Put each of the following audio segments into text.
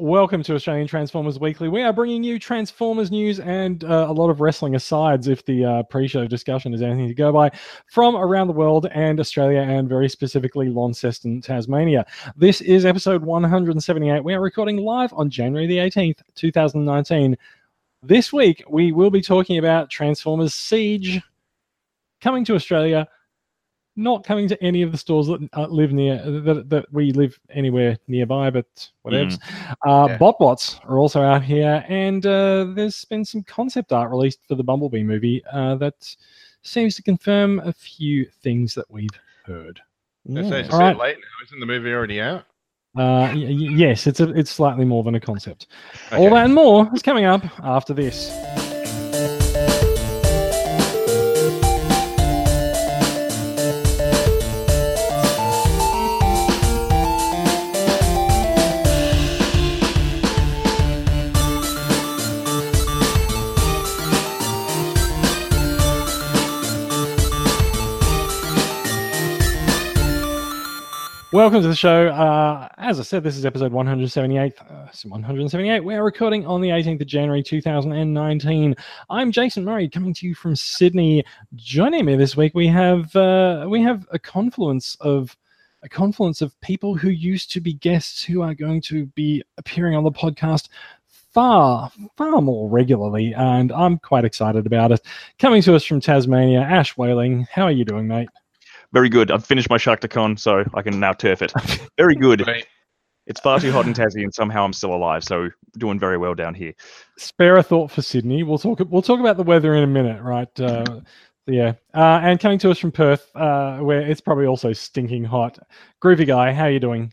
Welcome to Australian Transformers Weekly. We are bringing you Transformers news and uh, a lot of wrestling asides, if the uh, pre show discussion is anything to go by, from around the world and Australia, and very specifically Launceston, Tasmania. This is episode 178. We are recording live on January the 18th, 2019. This week, we will be talking about Transformers Siege coming to Australia not coming to any of the stores that uh, live near that, that we live anywhere nearby, but whatever. Mm. Uh, yeah. BotBots are also out here, and uh, there's been some concept art released for the Bumblebee movie uh, that seems to confirm a few things that we've heard. Yeah. So it's right. late now. Isn't the movie already out? Uh, y- yes, it's a, it's slightly more than a concept. Okay. All that and more is coming up after this. Welcome to the show. Uh, as I said, this is episode 178. Uh, 178. We're recording on the 18th of January 2019. I'm Jason Murray, coming to you from Sydney. Joining me this week, we have uh, we have a confluence of a confluence of people who used to be guests who are going to be appearing on the podcast far, far more regularly, and I'm quite excited about it. Coming to us from Tasmania, Ash Whaling. How are you doing, mate? Very good. I've finished my Sharktacon, so I can now turf it. Very good. It's far too hot in Tassie, and somehow I'm still alive. So doing very well down here. Spare a thought for Sydney. We'll talk. We'll talk about the weather in a minute, right? Uh, yeah. Uh, and coming to us from Perth, uh, where it's probably also stinking hot. Groovy guy, how are you doing?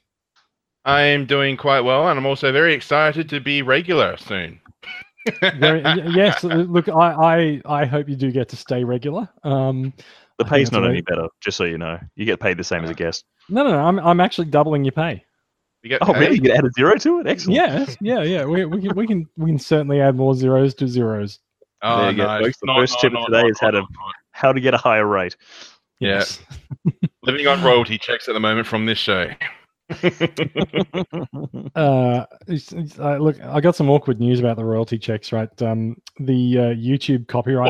I'm doing quite well, and I'm also very excited to be regular soon. very, yes. Look, I, I I hope you do get to stay regular. Um, the pay's not any better, just so you know. You get paid the same as a guest. No, no, no. I'm, I'm actually doubling your pay. You get oh, paid? really? You get add a zero to it? Excellent. Yeah, yeah, yeah. We, we, can, we, can, we can certainly add more zeros to zeros. Oh, there you nice. go. The first tip of today is how to, how to get a higher rate. Yes. Living on royalty checks at the moment from this show. uh, uh, look, I got some awkward news about the royalty checks, right? Um, the uh, YouTube copyright.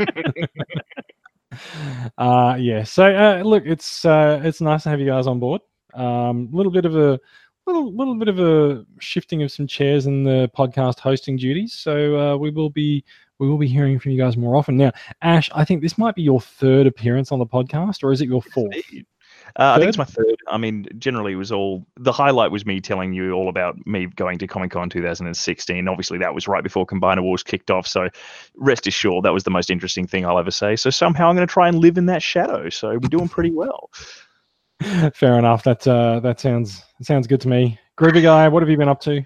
uh, yeah. So uh, look, it's uh, it's nice to have you guys on board. A um, little bit of a little little bit of a shifting of some chairs in the podcast hosting duties. So uh, we will be we will be hearing from you guys more often. Now, Ash, I think this might be your third appearance on the podcast, or is it your fourth? Uh, I think it's my third. I mean, generally, it was all the highlight was me telling you all about me going to Comic Con 2016. Obviously, that was right before Combiner Wars kicked off. So, rest assured, that was the most interesting thing I'll ever say. So, somehow, I'm going to try and live in that shadow. So, we're doing pretty well. Fair enough. That uh, that sounds sounds good to me. Groovy guy, what have you been up to?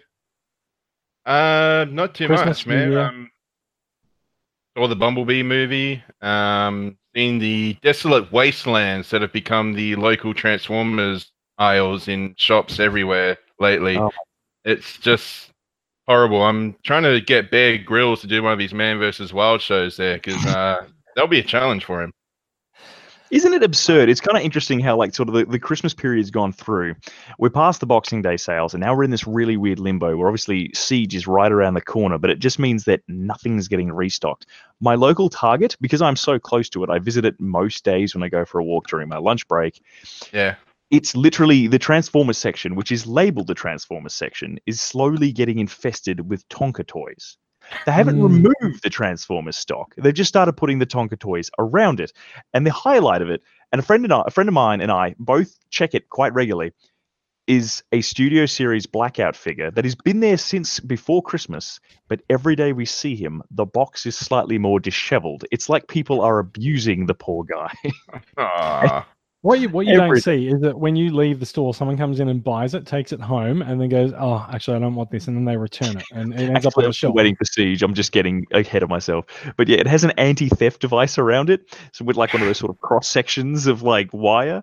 Uh, not too Christmas, much, man. Um, saw the Bumblebee movie. Um, seen the desolate wastelands that have become the local Transformers aisles in shops everywhere lately. Oh. It's just horrible. I'm trying to get Bear Grylls to do one of these Man versus Wild shows there because uh, that'll be a challenge for him. Isn't it absurd? It's kind of interesting how, like, sort of the, the Christmas period's gone through. We're past the Boxing Day sales, and now we're in this really weird limbo where obviously Siege is right around the corner, but it just means that nothing's getting restocked. My local Target, because I'm so close to it, I visit it most days when I go for a walk during my lunch break. Yeah it's literally the Transformers section, which is labeled the Transformers section, is slowly getting infested with Tonka toys. They haven't mm. removed the Transformers stock. They've just started putting the Tonka toys around it. And the highlight of it, and a friend and I, a friend of mine and I both check it quite regularly, is a Studio Series Blackout figure that has been there since before Christmas, but every day we see him, the box is slightly more disheveled. It's like people are abusing the poor guy. What you what you don't see is that when you leave the store, someone comes in and buys it, takes it home, and then goes, "Oh, actually, I don't want this," and then they return it, and it ends actually, up on the shelf. Waiting for siege. I'm just getting ahead of myself, but yeah, it has an anti-theft device around it, so with like one of those sort of cross sections of like wire.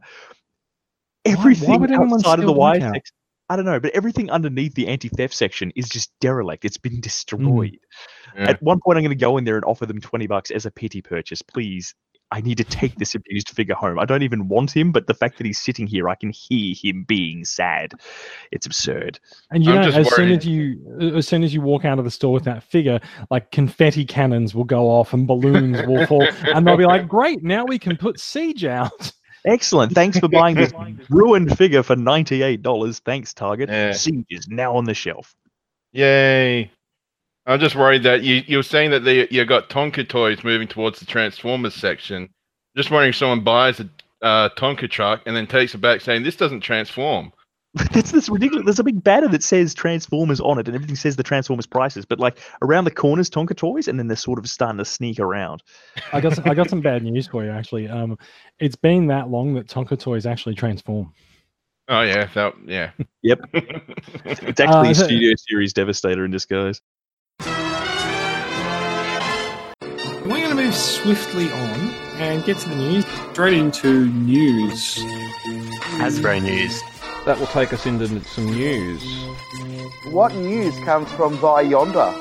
Everything why, why outside of the wire section, I don't know, but everything underneath the anti-theft section is just derelict. It's been destroyed. Mm. Yeah. At one point, I'm going to go in there and offer them twenty bucks as a pity purchase. Please I need to take this abused figure home. I don't even want him, but the fact that he's sitting here, I can hear him being sad. It's absurd. And you I'm know, as worried. soon as you as soon as you walk out of the store with that figure, like confetti cannons will go off and balloons will fall, and they'll be like, "Great, now we can put siege out." Excellent. Thanks for buying this ruined figure for $98. Thanks, Target. Yeah. Siege is now on the shelf. Yay. I'm just worried that you, you were saying that they, you got Tonka toys moving towards the Transformers section. Just wondering if someone buys a uh, Tonka truck and then takes it back saying, this doesn't transform. that's this ridiculous. There's a big banner that says Transformers on it, and everything says the Transformers prices. But like around the corners, Tonka toys, and then they're sort of starting to sneak around. I got some, I got some bad news for you actually. Um, it's been that long that Tonka toys actually transform. Oh yeah, that yeah. Yep. it's actually uh, Studio Series Devastator in disguise. We're going to move swiftly on and get to the news. Straight into news. Hasbro news that will take us into some news. What news comes from by yonder?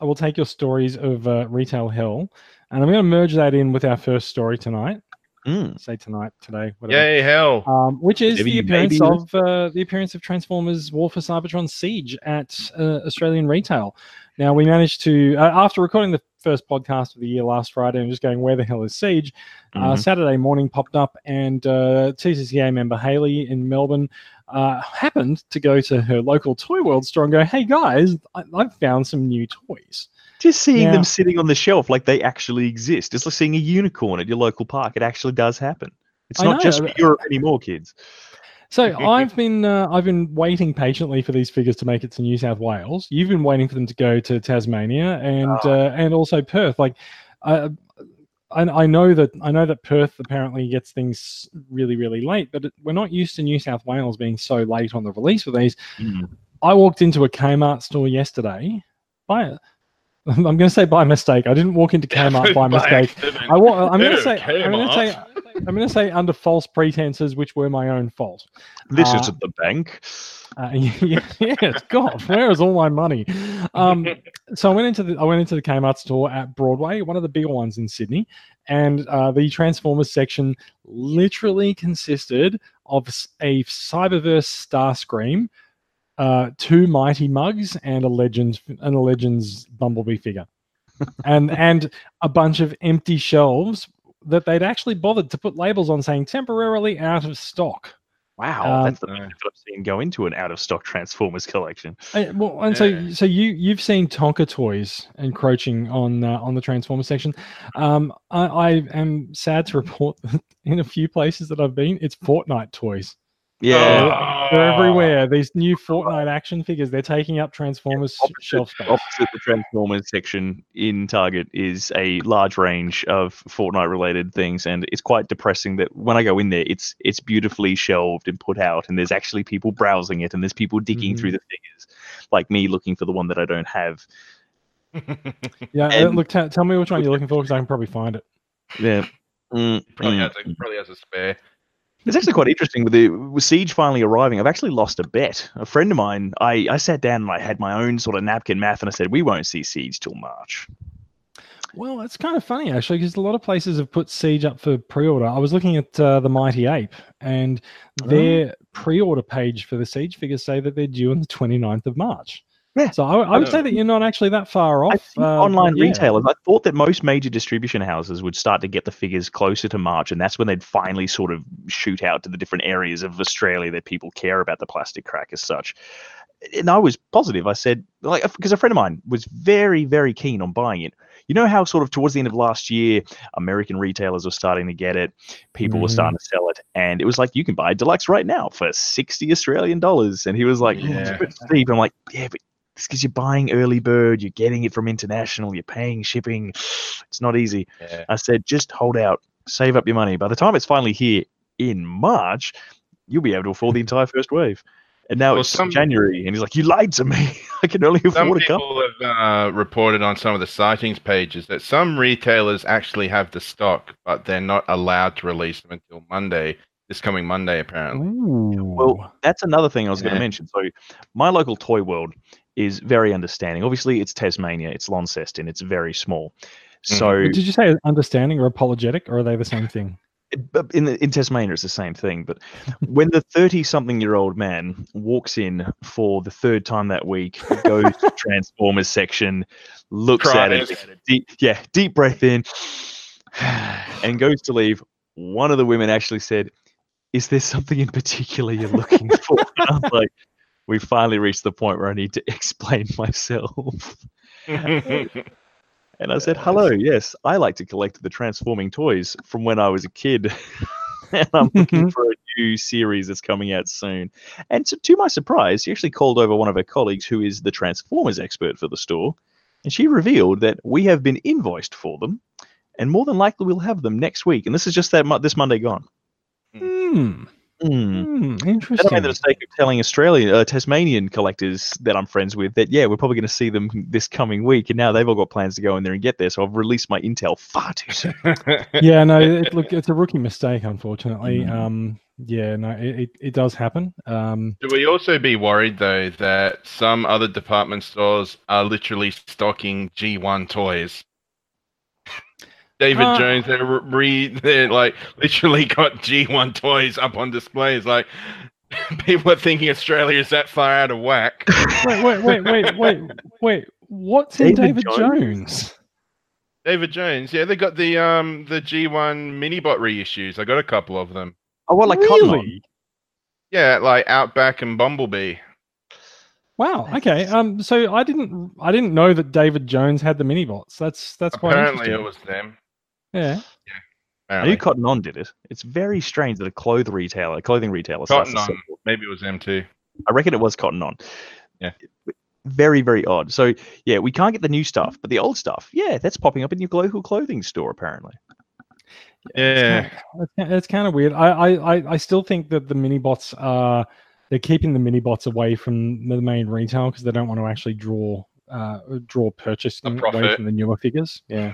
I will take your stories of uh, retail hell, and I'm going to merge that in with our first story tonight. Mm. Say tonight, today, whatever. Yay, hell! Um, which is maybe, the appearance of uh, the appearance of Transformers: War for Cybertron Siege at uh, Australian retail. Now we managed to, uh, after recording the first podcast of the year last Friday and just going, where the hell is Siege? Uh, mm-hmm. Uh, Saturday morning popped up, and uh, TCCA member Haley in Melbourne uh, happened to go to her local Toy World store and go, hey guys, I- have found some new toys. Just seeing now, them sitting on the shelf like they actually exist. It's like seeing a unicorn at your local park. It actually does happen. It's not know, just for Europe anymore, kids. So I've been uh, I've been waiting patiently for these figures to make it to New South Wales. You've been waiting for them to go to Tasmania and oh. uh, and also Perth. Like, I, I know that I know that Perth apparently gets things really really late, but we're not used to New South Wales being so late on the release of these. Mm. I walked into a Kmart store yesterday. By I'm going to say by mistake. I didn't walk into Kmart by, by mistake. I wa- I'm going to say I'm going to say I'm going to say under false pretenses, which were my own fault. This uh, isn't the bank. Uh, yeah, yes, God, where is all my money? Um, so I went into the I went into the Kmart store at Broadway, one of the bigger ones in Sydney, and uh, the Transformers section literally consisted of a Cyberverse Starscream, uh, two Mighty Mugs, and a Legends and a Legends Bumblebee figure. and and a bunch of empty shelves that they'd actually bothered to put labels on saying temporarily out of stock. Wow, um, that's the most I've seen go into an out of stock Transformers collection. And, well, and yeah. so so you you've seen Tonka toys encroaching on uh, on the Transformers section. Um, I, I am sad to report that in a few places that I've been, it's Fortnite toys. Yeah, they're everywhere. These new Fortnite action figures, they're taking up Transformers opposite, shelf space. Opposite the Transformers section in Target is a large range of Fortnite related things, and it's quite depressing that when I go in there, it's it's beautifully shelved and put out, and there's actually people browsing it, and there's people digging mm-hmm. through the figures, like me looking for the one that I don't have. yeah, uh, and, look, t- tell me which one you're looking for because I can probably find it. Yeah. Mm, probably, mm, has a, probably has a spare. It's actually quite interesting with the with Siege finally arriving. I've actually lost a bet. A friend of mine, I, I sat down and I had my own sort of napkin math, and I said we won't see Siege till March. Well, it's kind of funny actually, because a lot of places have put Siege up for pre-order. I was looking at uh, the Mighty Ape, and their oh. pre-order page for the Siege figures say that they're due on the 29th of March. Yeah. So I, I would say that you're not actually that far off. Uh, online yeah. retailers, I thought that most major distribution houses would start to get the figures closer to March, and that's when they'd finally sort of shoot out to the different areas of Australia that people care about the plastic crack as such. And I was positive. I said, like, because a friend of mine was very, very keen on buying it. You know how sort of towards the end of last year, American retailers were starting to get it, people mm. were starting to sell it, and it was like you can buy deluxe right now for sixty Australian dollars. And he was like, yeah. Steve, I'm like, yeah, but it's because you're buying early bird, you're getting it from international, you're paying shipping. It's not easy. Yeah. I said, just hold out, save up your money. By the time it's finally here in March, you'll be able to afford the entire first wave. And now well, it's some, January, and he's like, "You lied to me. I can only afford a couple." Some people have uh, reported on some of the sightings pages that some retailers actually have the stock, but they're not allowed to release them until Monday, this coming Monday, apparently. Ooh. Well, that's another thing I was yeah. going to mention. So, my local toy world is very understanding. Obviously, it's Tasmania, it's Launceston, it's very small. So mm-hmm. Did you say understanding or apologetic, or are they the same thing? but in the, in Tasmania, it's the same thing. But when the thirty-something-year-old man walks in for the third time that week, goes to Transformers section, looks at it, Cries. deep, yeah, deep breath in, and goes to leave. One of the women actually said, "Is there something in particular you're looking for?" And I was like, "We finally reached the point where I need to explain myself." And I said, "Hello, yes, I like to collect the transforming toys from when I was a kid, and I'm looking mm-hmm. for a new series that's coming out soon." And to, to my surprise, she actually called over one of her colleagues, who is the Transformers expert for the store, and she revealed that we have been invoiced for them, and more than likely we'll have them next week. And this is just that mo- this Monday gone. Hmm. Hmm. Hmm. Then I made the mistake of telling Australian, uh, Tasmanian collectors that I'm friends with that, yeah, we're probably going to see them this coming week. And now they've all got plans to go in there and get there. So I've released my intel far too soon. yeah, no, it, look, it's a rookie mistake, unfortunately. Mm. Um, yeah, no, it, it, it does happen. Um, Should we also be worried though that some other department stores are literally stocking G1 toys? David Uh, Jones, they're re, they're like literally got G1 toys up on display. It's like people are thinking Australia is that far out of whack. wait, wait, wait, wait, wait, wait. What's in David David Jones? David Jones, yeah, they got the um the G1 minibot reissues. I got a couple of them. Oh, what, like Cotton really? Yeah, like Outback and Bumblebee. Wow. Okay. Um. So I didn't. I didn't know that David Jones had the mini bots. That's that's quite Apparently, interesting. it was them. Yeah. I Apparently. knew Cotton On did it. It's very strange that a clothing retailer, a clothing retailer, Cotton On. Maybe it was them too. I reckon it was Cotton On. Yeah. Very, very odd. So yeah, we can't get the new stuff, but the old stuff, yeah, that's popping up in your local clothing store apparently. Yeah. It's, ki- it's kind of weird. I, I, I, I still think that the mini bots are they're keeping the mini bots away from the main retail because they don't want to actually draw uh draw purchasing away from the newer figures. Yeah.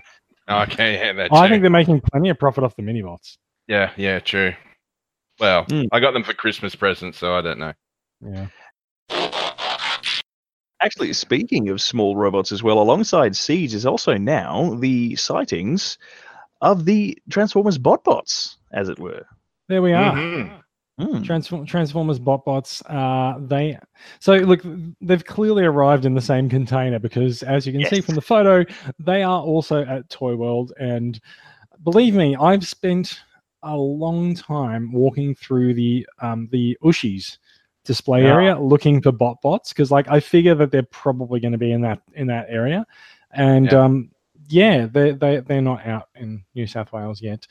Okay, yeah, that I too. think they're making plenty of profit off the mini bots. Yeah, yeah, true. Well, Mm. I got them for Christmas presents, so I don't know. Yeah. Actually, speaking of small robots as well, alongside Siege is also now the sightings of the Transformers bot bots, as it were. There we are. Mhm. Hmm. Transform- Transformers bot bots. Uh, they so look. They've clearly arrived in the same container because, as you can see from the photo, they are also at Toy World. And believe me, I've spent a long time walking through the um, the Ooshies display Yeah. area looking for bot bots because, like, I figure that they're probably going to be in that in that area. And Yeah. um, yeah, they they they're not out in New South Wales yet.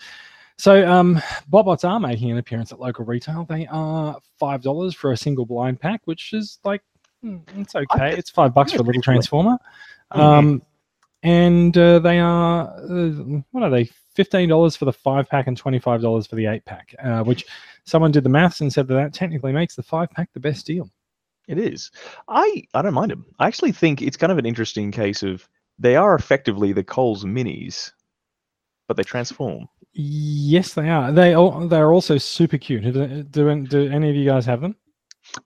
So um, Botbots are making an appearance at local retail. They are five dollars for a single blind pack, which is like hmm, it's okay. It's five bucks for a little transformer. Mhm. Um, and uh, they are uh, what are they? Fifteen dollars for the five pack and twenty five dollars for the eight pack. Uh, which someone did the maths and said that that technically makes the five pack the best deal. It is. I I don't mind them. I actually think it's kind of an interesting case of they are effectively the Coles minis, but they transform. Yes, they are. They all, they are also super cute. Do, do, do any of you guys have them?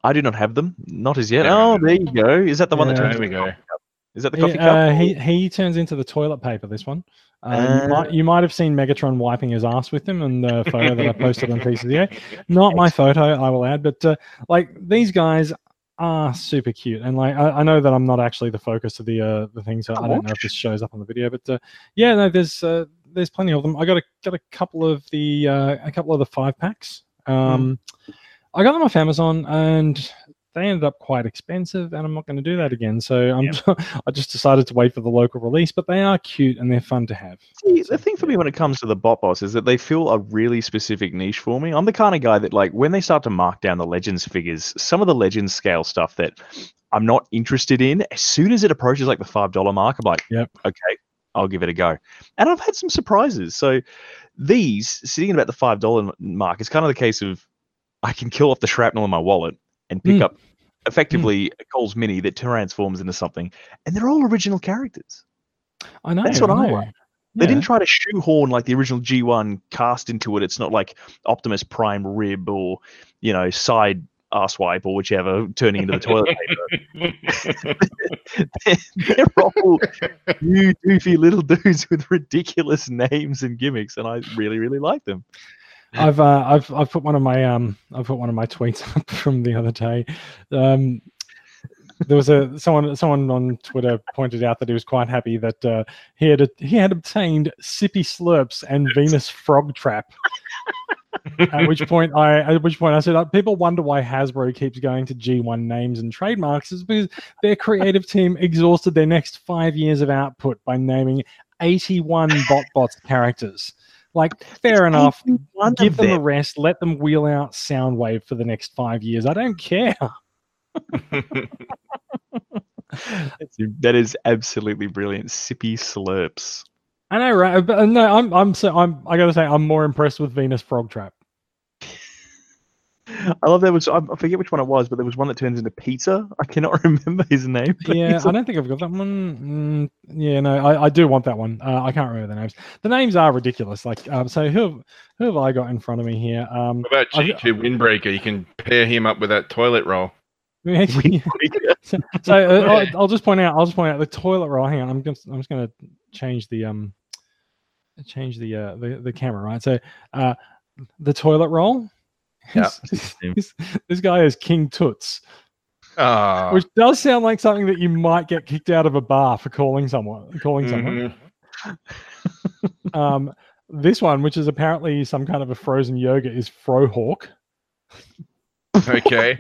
I do not have them, not as yet. Yeah. Oh, there you go. Is that the one that turns? There we go. Is that the Yeah, coffee uh, cup? he he turns into the toilet paper. This one. Uh, you, might, you might have seen Megatron wiping his ass with him in the photo that I posted on TCDA. Not my photo, I will add, but uh, like these guys are super cute, and like I, I know that I'm not actually the focus of the uh, the thing, so I don't know if this shows up on the video, but uh, yeah, no, there's uh, there's plenty of them. I got a got a couple of the uh, a couple of the five packs. Um, I got them off Amazon, and they ended up quite expensive, and I'm not going to do that again. So I'm I just decided to wait for the local release, but they are cute and they're fun to have. See, the thing for me when it comes to the bot bots is that they fill a really specific niche for me. I'm the kind of guy that, like, when they start to mark down the Legends figures, some of the Legends scale stuff that I'm not interested in, as soon as it approaches like the five dollar mark, I'm like, Yep. okay, I'll give it a go. And I've had some surprises. So these sitting at about the five dollar mark is kind of the case of I can kill off the shrapnel in my wallet and pick Mm. up effectively a Coles Mini that transforms into something, and they're all original characters. I know. That's what I like. They Yeah. didn't try to shoehorn like the original G1 cast into it. It's not like Optimus Prime rib or, you know, side asswipe or whichever turning into the toilet paper. they're, they're all new goofy little dudes with ridiculous names and gimmicks, and I really, really like them. I've uh, I've I've put one of my um I've put one of my tweets up from the other day. Um, there was a someone someone on Twitter pointed out that he was quite happy that uh, he had a, he had obtained Sippy Slurps and Venus Frog Trap. at which point I at which point I said uh, people wonder why Hasbro keeps going to G1 names and trademarks is because their creative team exhausted their next five years of output by naming 81 BotBots characters. Like, fair enough. Give them, them a rest. Let them wheel out Soundwave for the next five years. I don't care. that is absolutely brilliant. Sippy slurps. I know, right? But uh, no, I'm, I'm, so I'm. I gotta say, I'm more impressed with Venus Frog Trap. I love that was I forget which one it was, but there was one that turns into pizza. I cannot remember his name. Yeah, I don't think I've got that one. Mm, yeah, no, I, I do want that one. Uh, I can't remember the names. The names are ridiculous. Like, um, so who have, who have I got in front of me here? Um, what about G2 Windbreaker? You can pair him up with that toilet roll. so, so uh, I'll, I'll, just point out. I'll just point out the toilet roll. Hang on, I'm just I'm just going to change the um change the uh the, the camera right. So uh the toilet roll yeah. this, this, guy is King Toots. Uh, which does sound like something that you might get kicked out of a bar for calling someone calling someone. Mm-hmm. um, this one, which is apparently some kind of a frozen yogurt, is Frohawk. Okay.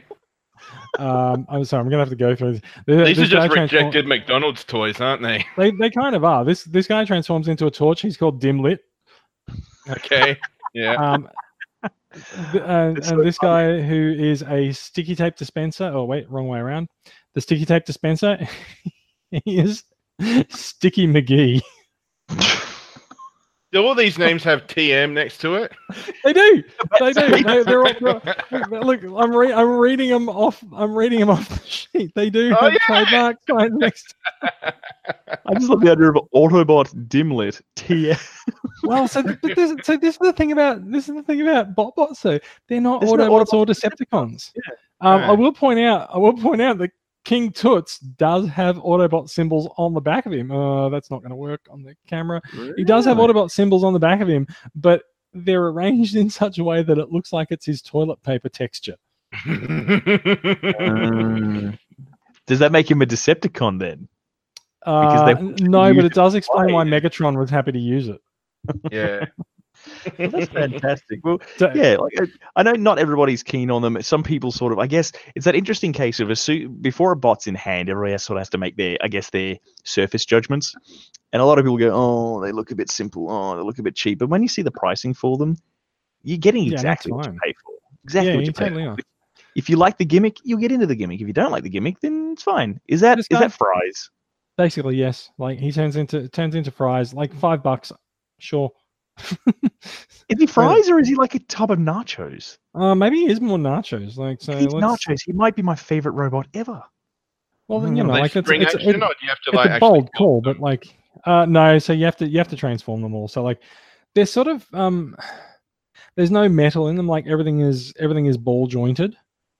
Um, I'm sorry, I'm gonna have to go through. This. These this are just rejected McDonald's toys, aren't they? They they kind of are. This this guy transforms into a torch. He's called Dimlit. Okay. Yeah. Um, and, and this guy who is a sticky tape dispenser. Oh wait, wrong way around. The sticky tape dispenser. he is Sticky McGee. Do all these names have TM next to it? They do. They do. They, are all, look, I'm re- I'm reading them off. I'm reading them off the sheet. They do oh, have yeah. trademark signs next. I just love the idea of Autobot Dimlit TM. well, so this, so this is the thing about this is the thing about BotBots. So they're not Autobots, Autobots or Decepticons. Yeah. Um, I will point out. I will point out that King Toots does have Autobot symbols on the back of him. Uh, that's not going to work on the camera. Really? He does have Autobot symbols on the back of him, but they're arranged in such a way that it looks like it's his toilet paper texture. um, does that make him a Decepticon then? Uh, no, but it does explain why Megatron was happy to use it. Yeah. Well, that's fantastic. Well, so, yeah, like uh, I know not everybody's keen on them. Some people sort of, I guess, it's that interesting case of a suit before a bot's in hand. Everybody sort of has to make their, I guess, their surface judgments. And a lot of people go, "Oh, they look a bit simple. Oh, they look a bit cheap." But when you see the pricing for them, you're getting exactly yeah, what you pay for. Exactly yeah, what you, pay totally for. If you like the gimmick, you'll get into the gimmick. If you don't like the gimmick, then it's fine. Is that is that fries? Basically, yes. Like he turns into turns into fries. Like five bucks, sure. is he fries or is he like a tub of nachos? Uh, maybe he is more nachos. Like so, he's nachos. He might be my favorite robot ever. Well, then you know, like, it's, it's, action, it, you have to, like, it's a bold call, but like, uh, no. So you have to you have to transform them all. So like, they're sort of um, there's no metal in them. Like everything is everything is ball jointed,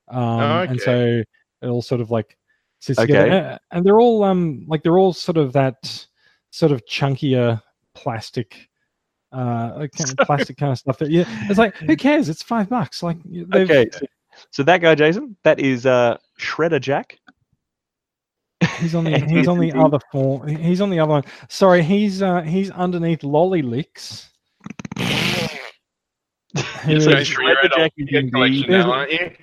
um, oh, okay. and so it all sort of like sits okay. together. And they're all um, like they're all sort of that sort of chunkier plastic uh, kind of plastic kind of stuff. That yeah, it's like who cares? It's five bucks. Like okay, so that guy Jason, that is uh, Shredder Jack. He's on the he's on the other form. He's on the other one. Sorry, he's uh he's underneath Lolly Licks. there's,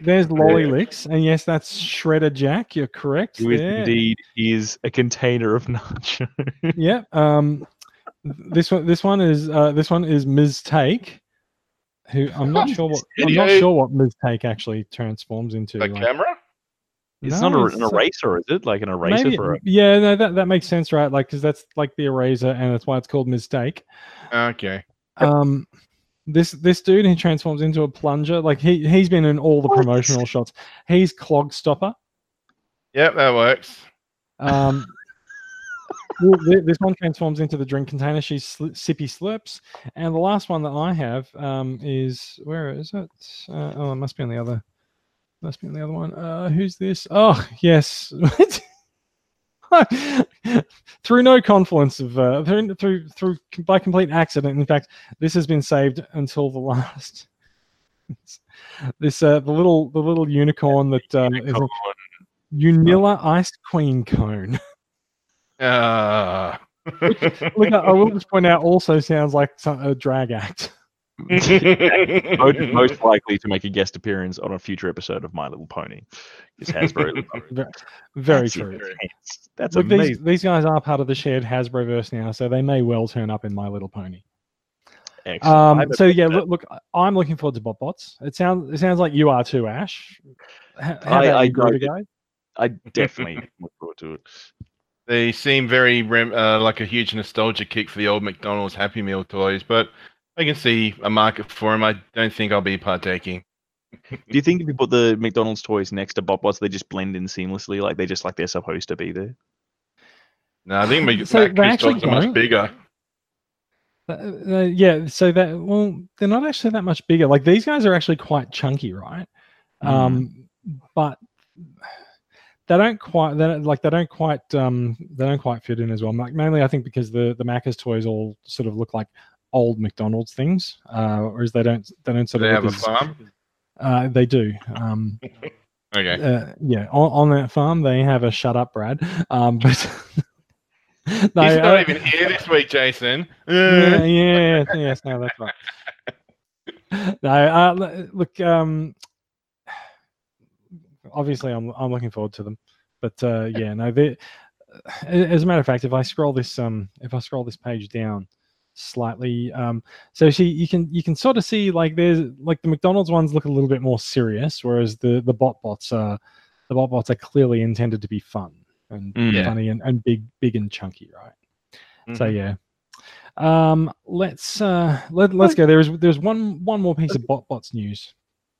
there's Lolly Licks, and yes, that's Shredder Jack. You're correct. Who is indeed is a container of nacho. yeah. Um, this one, this one is uh, this one is Ms. Take, who I'm not sure what I'm not sure what Ms. Take actually transforms into. The like, camera? It's no, not it's, an eraser, is it? Like an eraser maybe, for a... Yeah, no, that, that makes sense, right? Like, because that's like the eraser, and that's why it's called mistake. Okay. Um, this this dude he transforms into a plunger. Like he he's been in all the promotional shots. He's clog stopper. Yep, that works. Um, this one transforms into the drink container. She's sl- sippy slurps, and the last one that I have um, is where is it? Uh, oh, it must be on the other. must be on the other one. Uh, who's this? Oh, yes. through no confluence of uh, through, through through by complete accident. In fact, this has been saved until the last. this uh, the little the little unicorn that uh, unicorn. is a Unilla Iced Queen Cone. Uh. Look, I will just point out, also sounds like a drag act. most, most, likely to make a guest appearance on a future episode of My Little Pony is Hasbro. very, very That's true. That's Look, amazing. These, these guys are part of the shared Hasbro verse now, so they may well turn up in My Little Pony. Um, so yeah, look, look, I'm looking forward to Bot Bots. It sounds it sounds like you are too, Ash. How, how I, I, I, I definitely look forward to it. They seem very uh, like a huge nostalgia kick for the old McDonald's Happy Meal toys, but I can see a market for them. I don't think I'll be partaking. Do you think if you put the McDonald's toys next to Botbots, they just blend in seamlessly, like they're just like they're supposed to be there? No, I think my so they actually are much bigger. Uh, uh, yeah, so that well, they're not actually that much bigger. Like these guys are actually quite chunky, right? Mm. Um, but they don't quite they don't, like they don't quite um they don't quite fit in as well. Like mainly, I think because the the Macca's toys all sort of look like old McDonald's things, uh, whereas they don't they don't sort they of have a farm. Uh, they do. Um, okay. Uh, yeah, on, on, that farm they have a shut up, Brad. Um, but no, he's not uh, even here this week, Jason. yeah, yeah, yes, no, that's right. no, uh, look, um, obviously, I'm I'm looking forward to them, but uh, yeah, no, they. As a matter of fact, if I scroll this um, if I scroll this page down, slightly. Um, so she, you can you can sort of see like there's like the McDonald's ones look a little bit more serious, whereas the the bot bots are the bot bots are clearly intended to be fun and mm, funny and, and big big and chunky, right? Mm-hmm. So yeah. Um, let's uh, let let's go. There's there's one one more piece of bot bots news.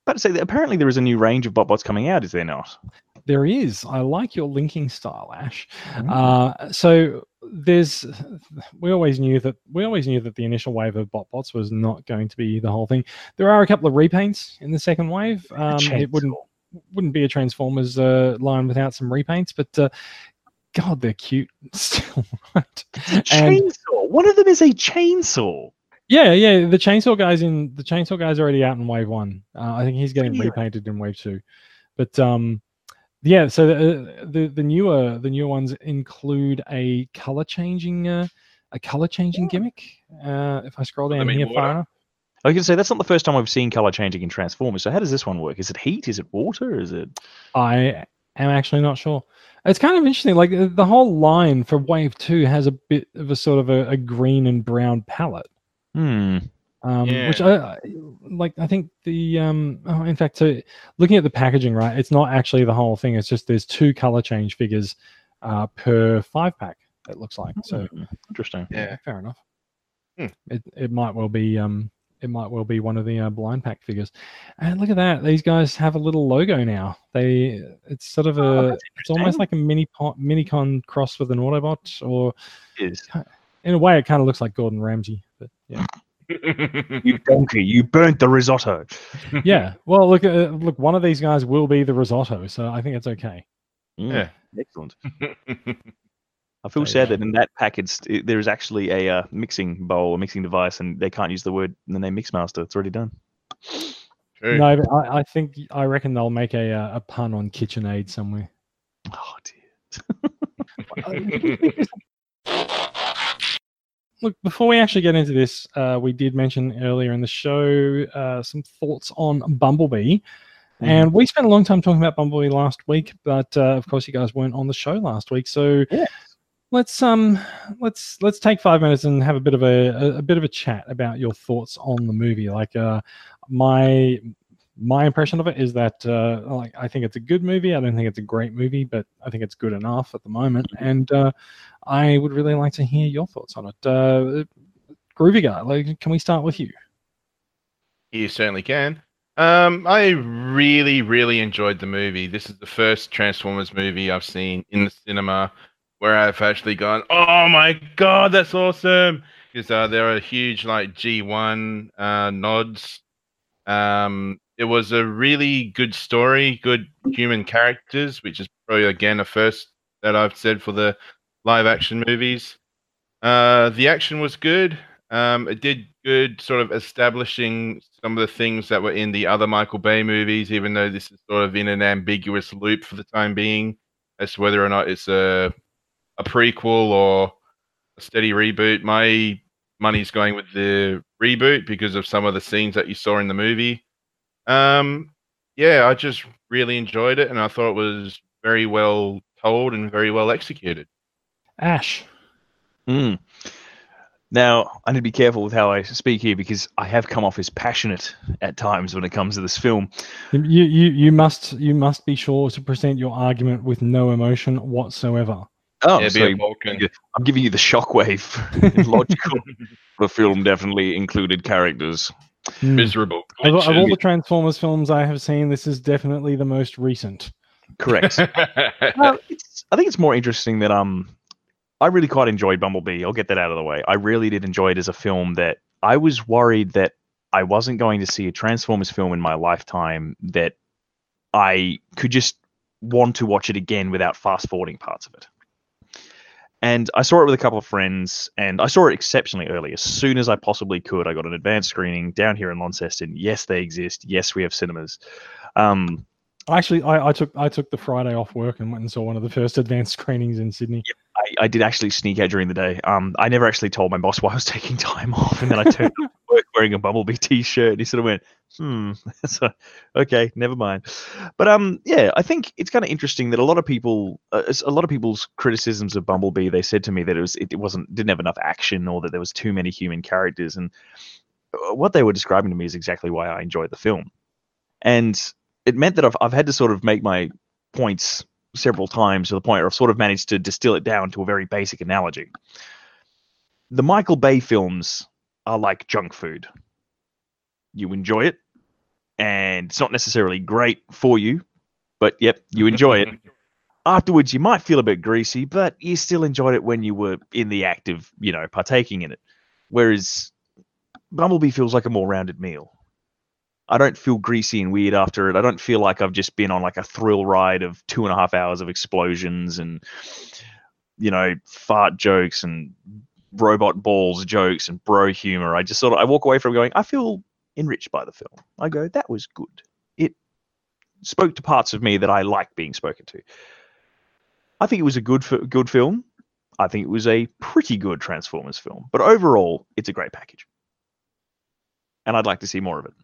But say that apparently there is a new range of bot bots coming out. Is there not? There is. I like your linking style, Ash. Mm-hmm. Uh, so there's we always knew that we always knew that the initial wave of bot bots was not going to be the whole thing. There are a couple of repaints in the second wave. Um, it wouldn't wouldn't be a Transformers uh, line without some repaints, but uh, God, they're cute still. Right? chainsaw. One of them is a chainsaw. Yeah, yeah. The chainsaw guys in the chainsaw guys already out in wave one. Uh, I think he's getting yeah. repainted in wave two, but um, yeah, so the, uh, the, the newer the newer ones include a color changing uh, a color changing gimmick. Uh, if I scroll down here far enough. I can say that's not the first time I've seen color changing in Transformers. So how does this one work? Is it heat? Is it water? Is it? I am actually not sure. It's kind of interesting. Like the whole line for Wave Two has a bit of a sort of a, a green and brown palette. Hmm. Um, yeah. Which I like. I think the um, oh, in fact, so looking at the packaging, right, it's not actually the whole thing. It's just there's two color change figures uh, per five pack. It looks like so. Hmm, interesting. Yeah, fair enough. Hmm. It it might well be um it might well be one of the uh, blind pack figures. And look at that, these guys have a little logo now. They it's sort of a oh, it's almost like a mini mini con cross with an Autobot, or is in a way it kind of looks like Gordon Ramsay, but yeah you donkey! You burnt the risotto. yeah. Well, look, uh, look. One of these guys will be the risotto, so I think it's okay. Mm, yeah. Excellent. I feel sad that in that package it, there is actually a uh, mixing bowl, a mixing device, and they can't use the word the name Mixmaster. It's already done. True. No, but I, I, think I reckon they'll make a uh, a pun on KitchenAid somewhere. Oh dear. Look, before we actually get into this, uh, we did mention earlier in the show uh, some thoughts on Bumblebee. Mm. And we spent a long time talking about Bumblebee last week, but uh, of course you guys weren't on the show last week. So yeah. let's um let's let's take five minutes and have a bit of a, a, a bit of a chat about your thoughts on the movie. Like uh my my impression of it is that uh, like I think it's a good movie. I don't think it's a great movie, but I think it's good enough at the moment. And uh, I would really like to hear your thoughts on it. Uh, Groovy guy, like, can we start with you? You certainly can. Um, I really, really enjoyed the movie. This is the first Transformers movie I've seen in the cinema where I've actually gone, "Oh my god, that's awesome!" Because uh, there are huge like G1 uh, nods um, it was a really good story, good human characters, which is probably again a first that I've said for the live action movies. Uh, the action was good. Um, it did good, sort of establishing some of the things that were in the other Michael Bay movies, even though this is sort of in an ambiguous loop for the time being as to whether or not it's a a prequel or a steady reboot. My money's going with the reboot because of some of the scenes that you saw in the movie. Um, yeah, I just really enjoyed it, and I thought it was very well told and very well executed. Ash. Mm. Now, I need to be careful with how I speak here because I have come off as passionate at times when it comes to this film. You you you must you must be sure to present your argument with no emotion whatsoever. Oh, yeah, so I'm giving you the shockwave. Logical. the film definitely included characters. Mm. Miserable. Of, of, all the Transformers films I have seen, this is definitely the most recent. Correct. I think it's more interesting that um, I really quite enjoyed Bumblebee. I'll get that out of the way. I really did enjoy it as a film that I was worried that I wasn't going to see a Transformers film in my lifetime that I could just want to watch it again without fast forwarding parts of it. And I saw it with a couple of friends, and I saw it exceptionally early. As soon as I possibly could, I got an advanced screening down here in Launceston. Yes, they exist. Yes, we have cinemas. Um, Actually, I, I, took I took the Friday off work and went and saw one of the first advanced screenings in Sydney. Yep, I, I, did actually sneak out during the day. Um, I never actually told my boss why I was taking time off, and then I turned up wearing a Bumblebee T-shirt. And he sort of went, "Hmm, so, okay, never mind." But um, yeah, I think it's kind of interesting that a lot of people, uh, a lot of people's criticisms of Bumblebee, they said to me that it was it wasn't didn't have enough action or that there was too many human characters, and uh, what they were describing to me is exactly why I enjoyed the film. And it meant that I've, I've had to sort of make my points several times to the point where I've sort of managed to distill it down to a very basic analogy. The Michael Bay films are like junk food. You enjoy it, and it's not necessarily great for you, but yep, you enjoy it. Afterwards, you might feel a bit greasy, but you still enjoyed it when you were in the act of, you know, partaking in it. Whereas Bumblebee feels like a more rounded meal. I don't feel greasy and weird after it. I don't feel like I've just been on like a thrill ride of two and a half hours of explosions and you know fart jokes and robot balls jokes and bro humor. I just sort of I walk away from going I feel enriched by the film. I go that was good. It spoke to parts of me that I like being spoken to. I think it was a good good film. I think it was a pretty good Transformers film, but overall, it's a great package, and I'd like to see more of it.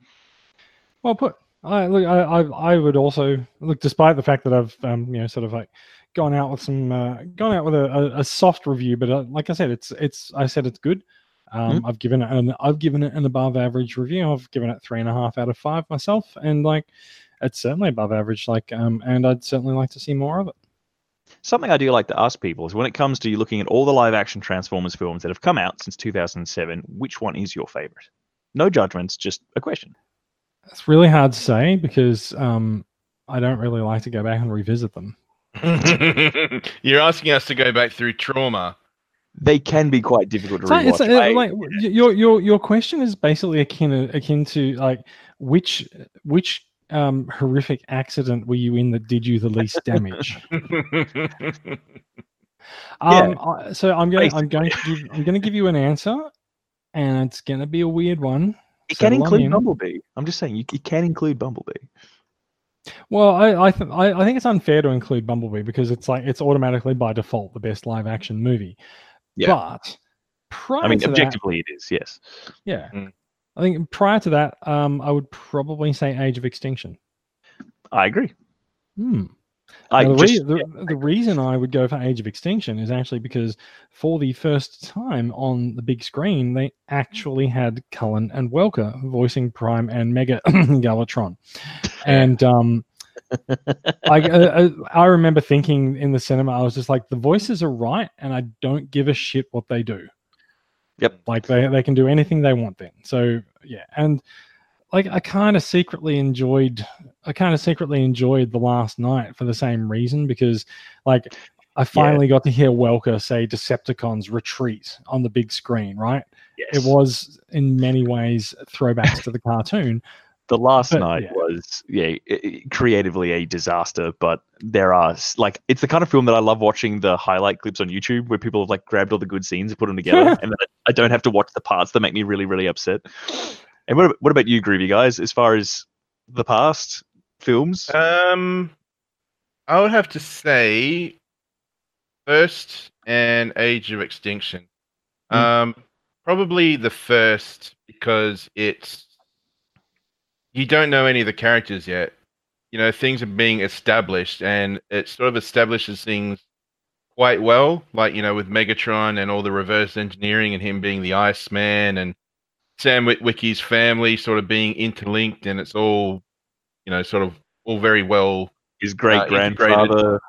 Well put. I look. I, I, I would also look, despite the fact that I've um, you know sort of like gone out with some uh, gone out with a, a, a soft review, but uh, like I said, it's it's I said it's good. Um, mm-hmm. I've given it an I've given it an above average review. I've given it three and a half out of five myself, and like it's certainly above average. Like um, and I'd certainly like to see more of it. Something I do like to ask people is when it comes to you looking at all the live action Transformers films that have come out since 2007, which one is your favorite? No judgments, just a question. It's really hard to say because um, I don't really like to go back and revisit them. You're asking us to go back through trauma. They can be quite difficult to so rewatch. It's, uh, like your your your question is basically akin akin to like which which um, horrific accident were you in that did you the least damage? um, yeah. so I'm going I'm going to give, I'm going to give you an answer, and it's going to be a weird one. It can include Bumblebee. I'm just saying, you, you can include Bumblebee. Well, I I, th- I, I think it's unfair to include Bumblebee because it's like it's automatically by default the best live action movie. Yeah. But prior I mean, objectively, that, it is. Yes. Yeah. Mm. I think prior to that, um, I would probably say Age of Extinction. I agree. Hmm. I the, just, re- the, yeah. the, reason I would go for Age of Extinction is actually because for the first time on the big screen, they actually had Cullen and Welker voicing Prime and Mega Galvatron. And um, I, uh, uh, I remember thinking in the cinema, I was just like, the voices are right, and I don't give a shit what they do. Yep. Like they, they can do anything they want then. So, yeah. And like I kind of secretly enjoyed I kind of secretly enjoyed the last Knight for the same reason because like I finally yeah. got to hear Welker say Decepticons retreat on the big screen, right? Yes. It was in many ways throwbacks to the cartoon. The last But, Knight yeah. was yeah i- i- creatively a disaster, but there are like it's the kind of film that I love watching the highlight clips on YouTube where people have like grabbed all the good scenes and put them together, and then I, I don't have to watch the parts that make me really really upset. And what what about you, Groovy guys? As far as the past films, Um, I would have to say, first and Age of Extinction. Hmm. Um, probably the first because it's you don't know any of the characters yet. You know, things are being established, and it sort of establishes things quite well. Like you know, with Megatron and all the reverse engineering, and him being the Iceman, and Sam Witwicky's family sort of being interlinked, and it's all you know, sort of all very well his great uh, grandfather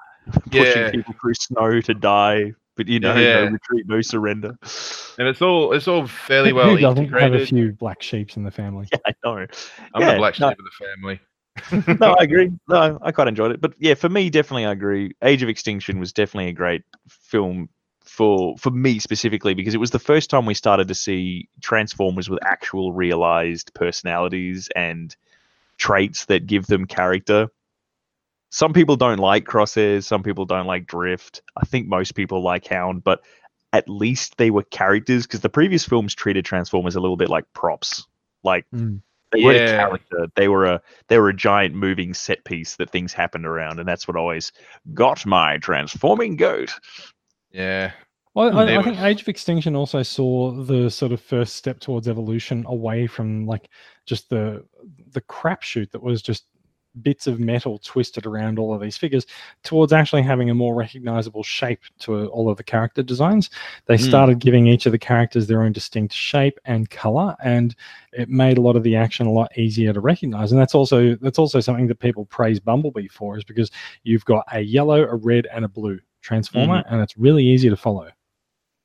pushing Yeah. people through snow to die, but you know, Yeah. no retreat, no surrender. and it's all it's all fairly Who well doesn't have a few black sheep in the family? Yeah, I know. I'm yeah, the black no. sheep of the family. no, I agree. No, I quite enjoyed it. But yeah, for me, definitely, I agree. Age of Extinction was definitely a great film for for me specifically because it was the first time we started to see Transformers with actual realized personalities and traits that give them character. Some people don't like Crosshairs. Some people don't like Drift. I think most people like Hound, but at least they were characters because the previous films treated Transformers a little bit like props. Like Mm. they weren't a character. They were a they were a giant moving set piece that things happened around, and that's what always got my transforming goat. Yeah. Well, I, there I think Age of Extinction also saw the sort of first step towards evolution away from like just the the crapshoot that was just bits of metal twisted around all of these figures towards actually having a more recognizable shape to all of the character designs. They Hmm. started giving each of the characters their own distinct shape and color, and it made a lot of the action a lot easier to recognize. And that's also that's also something that people praise Bumblebee for, is because you've got a yellow, a red, and a blue transformer, and it's really easy to follow.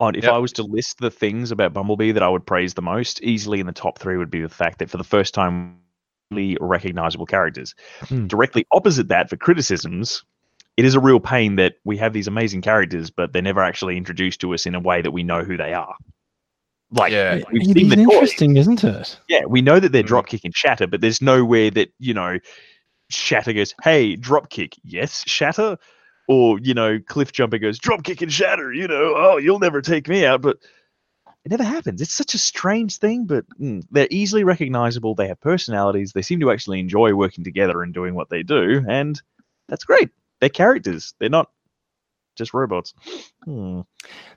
On if Yep. I was to list the things about Bumblebee that I would praise the most, easily in the top three would be the fact that for the first time, really recognizable characters. Hmm. Directly opposite that, for criticisms, it is a real pain that we have these amazing characters, but they're never actually introduced to us in a way that we know who they are. Like Yeah. we've It seen is the toys. interesting, isn't it? Yeah, we know that they're Mm. drop kicking Shatter, but there's nowhere that you know Shatter goes, "Hey, drop kick, yes, Shatter," or you know Cliff Jumper goes, "Drop kick and Shatter," you know, "Oh, you'll never take me out," but it never happens. It's such a strange thing, but mm, they're easily recognizable. They have personalities. They seem to actually enjoy working together and doing what they do, and that's great. They're characters. They're not just robots. Hmm.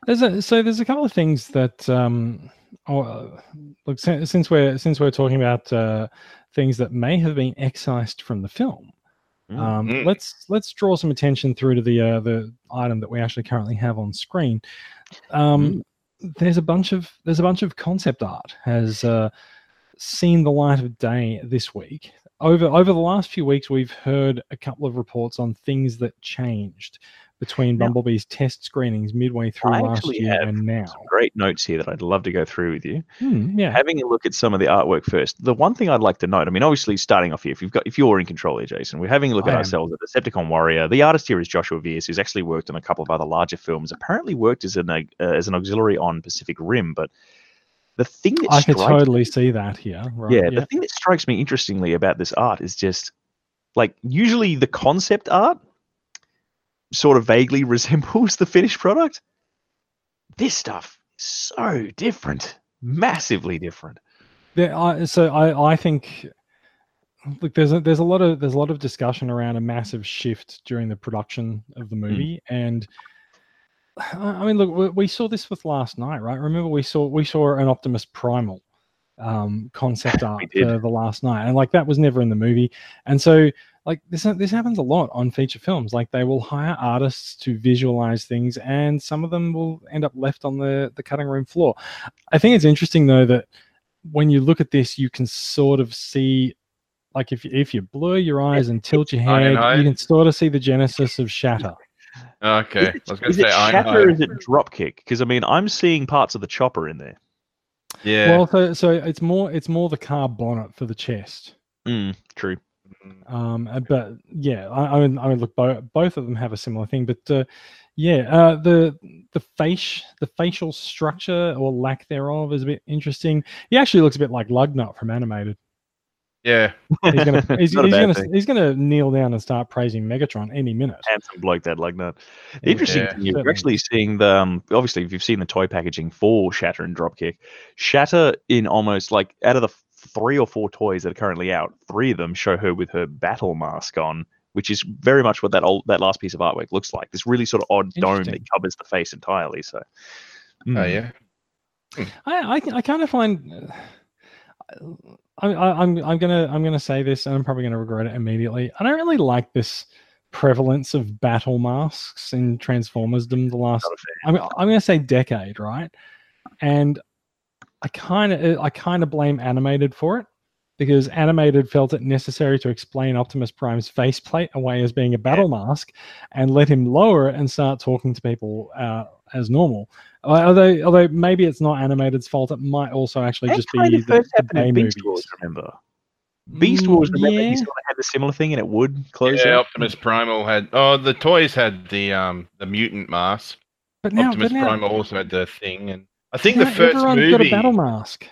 There's a so there's a couple of things that um oh, uh, look since, we're since we're talking about uh, things that may have been excised from the film. Mm. Um, Mm. Let's let's draw some attention through to the uh, the item that we actually currently have on screen. Um, There's a bunch of there's a bunch of concept art has uh, seen the light of day this week. Over over the last few weeks, we've heard a couple of reports on things that changed between Now- Bumblebee's test screenings midway through I last year and now. Some great notes here that I'd love to go through with you. Hmm, yeah, having a look at some of the artwork first. The one thing I'd like to note, I mean, obviously starting off here, if you've got if you're in control here, Jason, we're having a look I at am. ourselves at Decepticon Warrior. The artist here is Joshua Viers, who's actually worked on a couple of other larger films. Apparently worked as an uh, as an auxiliary on Pacific Rim, but the thing that I could totally see that here. Right? yeah, the thing that strikes me interestingly about this art is just like usually the concept art sort of vaguely resembles the finished product. This stuff is so different, massively different. There, I, so I, I think look there's a, there's a lot of there's a lot of discussion around a massive shift during the production of the movie hmm. and I I mean look we, we saw this with Last Knight right remember we saw we saw an Optimus Primal um concept art for the Last Knight and like that was never in the movie. And so like this this happens a lot on feature films. Like they will hire artists to visualize things and some of them will end up left on the the cutting room floor. I think it's interesting though that when you look at this you can sort of see like if you, if you blur your eyes and tilt your head you can sort of see the genesis of shatter. Okay. Is it, I was going is to it say I Shatter or is it Dropkick? Because I mean, I'm seeing parts of the chopper in there. Yeah. well so, so it's more it's more the car bonnet for the chest Mm, true. Um but yeah i, I mean i mean look both, both of them have a similar thing but uh, yeah uh the the face the facial structure or lack thereof is a bit interesting he actually looks a bit like lugnut from animated Yeah. He's gonna he's, he's gonna thing. he's gonna kneel down and start praising Megatron any minute. handsome bloke that like that. The interesting Yeah. thing is we're Certainly. actually seeing the um, obviously if you've seen the toy packaging for Shatter and Dropkick, Shatter in almost like out of the three or four toys that are currently out, three of them show her with her battle mask on, which is very much what that old that last piece of artwork looks like. This really sort of odd dome that covers the face entirely. So, Oh mm. yeah. I I, I kind of find. I, I, I'm I'm gonna I'm gonna say this, and I'm probably gonna regret it immediately. I don't really like this prevalence of battle masks in Transformersdom the last. Not a fan. I'm I'm gonna say decade, right? And I kind of I kind of blame animated for it because animated felt it necessary to explain Optimus Prime's faceplate away as being a battle mask, and let him lower it and start talking to people uh, as normal. Uh, Although, although maybe it's not animated's fault, it might also actually That just be the, first the happened Bay Beast movies. Wars, remember? Beast Mm, Wars, remember, yeah. he sort of had a similar thing, and it would close Yeah, out. Optimus Primal had. Oh, the toys had the um the mutant mask. But now, Optimus but now, Primal also had the thing, and I think the first everyone's got a battle mask.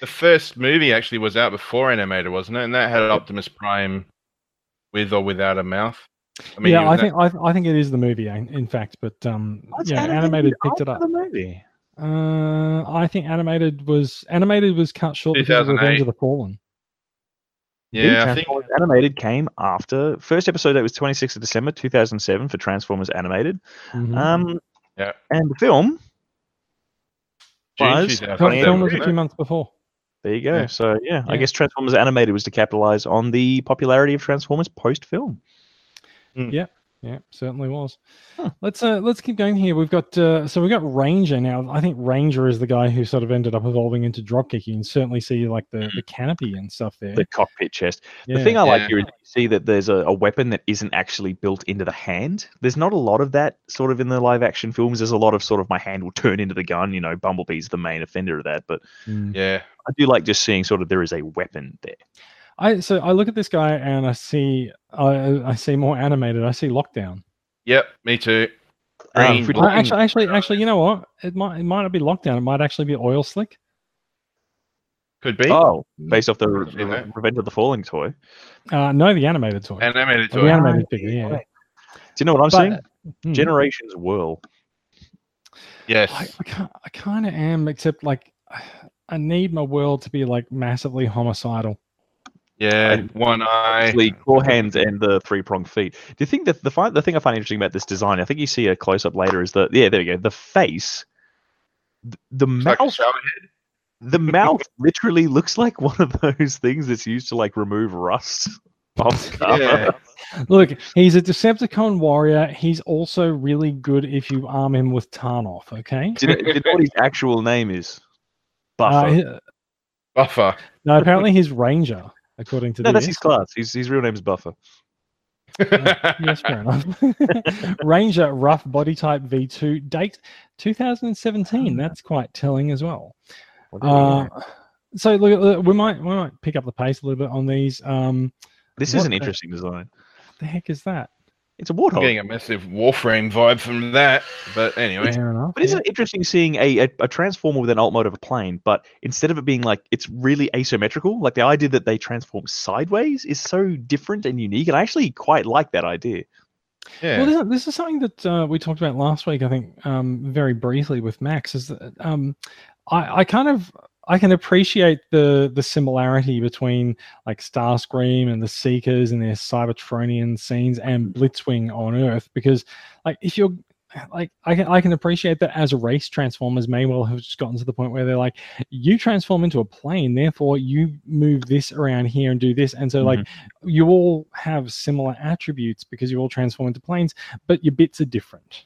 the first movie actually was out before animated, wasn't it? And that had Optimus Prime with or without a mouth. I mean, yeah, I was think I, I think it is the movie, in in fact. But um, What's yeah, animated picked it up. The movie. Uh, I think animated was animated was cut short because of Revenge of the Fallen. Yeah, The I think Animated came after first episode that was 26th of December 2007 for Transformers Animated. Mhm. Um, Yeah. and the film was- 2007, Film- film was a few months before. there you go. Yeah. So yeah, I guess Transformers Animated was to capitalize on the popularity of Transformers post film. Yeah, Yeah, certainly was. Huh. Let's uh let's keep going here. We've got uh so we've got Ranger now. I think Ranger is the guy who sort of ended up evolving into dropkick. You can certainly see like the, the canopy and stuff there. The cockpit chest. yeah. The thing I like here is you see that there's a, a weapon that isn't actually built into the hand. There's not a lot of that sort of in the live action films. There's a lot of sort of my hand will turn into the gun. You know, Bumblebee's the main offender of that. But Mm. Yeah. I do like just seeing sort of there is a weapon there. I so I look at this guy and I see I I see more animated. I see lockdown. Yep. Me too. Um, Green, if we look- actually, actually, actually, you know what? It might it might not be lockdown. It might actually be oil slick. Could be Oh, based off the I've Re- Revenge of the Fallen toy. Uh, no, the animated toy. animated Oh, toy. the animated figure. Yeah. Do you know what I'm But- saying? Hmm. Generations whirl. Yes. I, I, I kind of am, except like I need my Whirl to be like massively homicidal. Yeah. and- One eye. Actually, claw hands and the three pronged feet. Do you think that the fi- the thing I find interesting about this design? I think you see a close up later. Is the yeah there we go. The face, th- the It's like mouth, shower the mouth literally looks like one of those things that's used to like remove rust. off cover. Yeah. Look, he's a Decepticon warrior. He's also really good if you arm him with Tarnoff. Okay. Do you, know, do you know what his actual name is? Uh, Buffer. he- Buffer. no, apparently he's Ranger, according to no, the that's his class. His his real name is Buffer. yes, fair enough. Ranger, rough body type V2, date 2017. That's quite telling as well. Well, there we go. Uh, so look, look, we might we might pick up the pace a little bit on these. Um, this is an the- interesting design. the heck is that? It's a I'm warthog. getting a massive Warframe vibe from that. But anyway. Fair enough. But isn't it interesting seeing a, a, a transformer with an alt mode of a plane, but instead of it being like it's really asymmetrical, like the idea that they transform sideways is so different and unique, and I actually quite like that idea. Yeah. Well, this, is- this is something that uh, we talked about last week. I think um, very briefly with Max is that um, I, I kind of I can appreciate the the similarity between like Starscream and the Seekers and their Cybertronian scenes and mm. Blitzwing on Earth because like if you're like I can I can appreciate that as a race Transformers may well have just gotten to the point where they're like you transform into a plane therefore you move this around here and do this. And so like mm-hmm. you all have similar attributes because you all transform into planes but your bits are different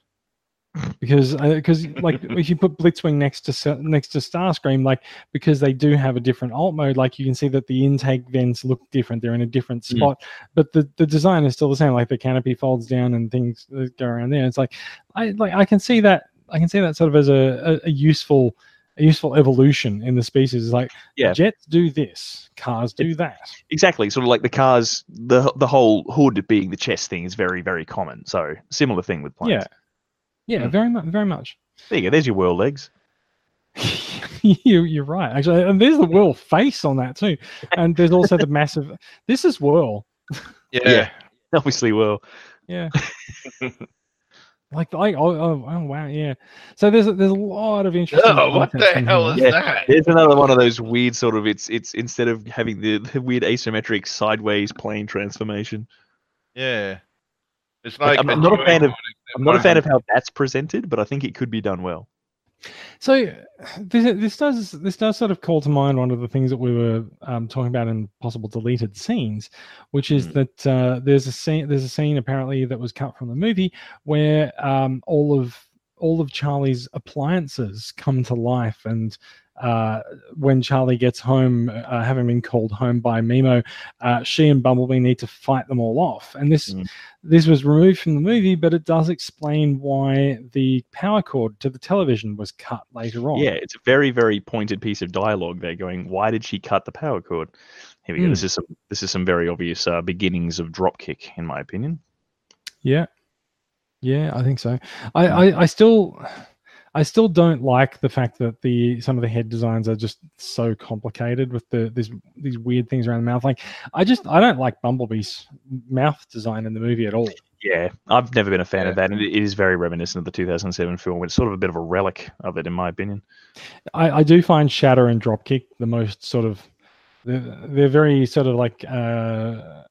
because because like if you put blitzwing next to next to starscream like because they do have a different alt mode like you can see that the intake vents look different they're in a different Mm. spot but the, the design is still the same like the canopy folds down and things go around there it's like i like i can see that i can see that sort of as a, a, a useful a useful evolution in the species It's like Yeah. jets do this cars do that Exactly, sort of like the cars, the the whole hood being the chest thing is very very common. So similar thing with planes. yeah yeah Hmm. very much very much There you go. There's your Whirl legs. you, you're right, actually. And there's the Whirl face on that too. And there's also the massive. This is Whirl. Yeah. Yeah. Obviously, well, Yeah. like, like, oh, oh, oh, wow, yeah. So there's there's a lot of interesting. Oh, what the hell here. is Yeah. that? there's another one of those weird sort of it's it's instead of having the, the weird asymmetric sideways plane transformation. Yeah. It's Like, like I'm not a fan of- I'm not a fan of how that's presented, but I think it could be done well. So this this does this does sort of call to mind one of the things that we were um, talking about in possible deleted scenes, which is Mm. that uh, there's a scene there's a scene apparently that was cut from the movie where um, all of all of Charlie's appliances come to life and. Uh, when Charlie gets home, uh, having been called home by Memo, uh, she and Bumblebee need to fight them all off. And this Mm. this was removed from the movie, but it does explain why the power cord to the television was cut later on. Yeah, it's a very very pointed piece of dialogue there. Going, why did she cut the power cord? Here we go. Hmm. This is some this is some very obvious uh, beginnings of dropkick, in my opinion. Yeah, yeah, I think so. I, I, I still, I still don't like the fact that the some of the head designs are just so complicated with the these these weird things around the mouth. Like, I just I don't like Bumblebee's mouth design in the movie at all. Yeah, I've never been a fan Yeah. of that, and it is very reminiscent of the 2007 film. It's sort of a bit of a relic of it, in my opinion. I, I do find Shatter and Dropkick the most sort of they're, they're very sort of like uh,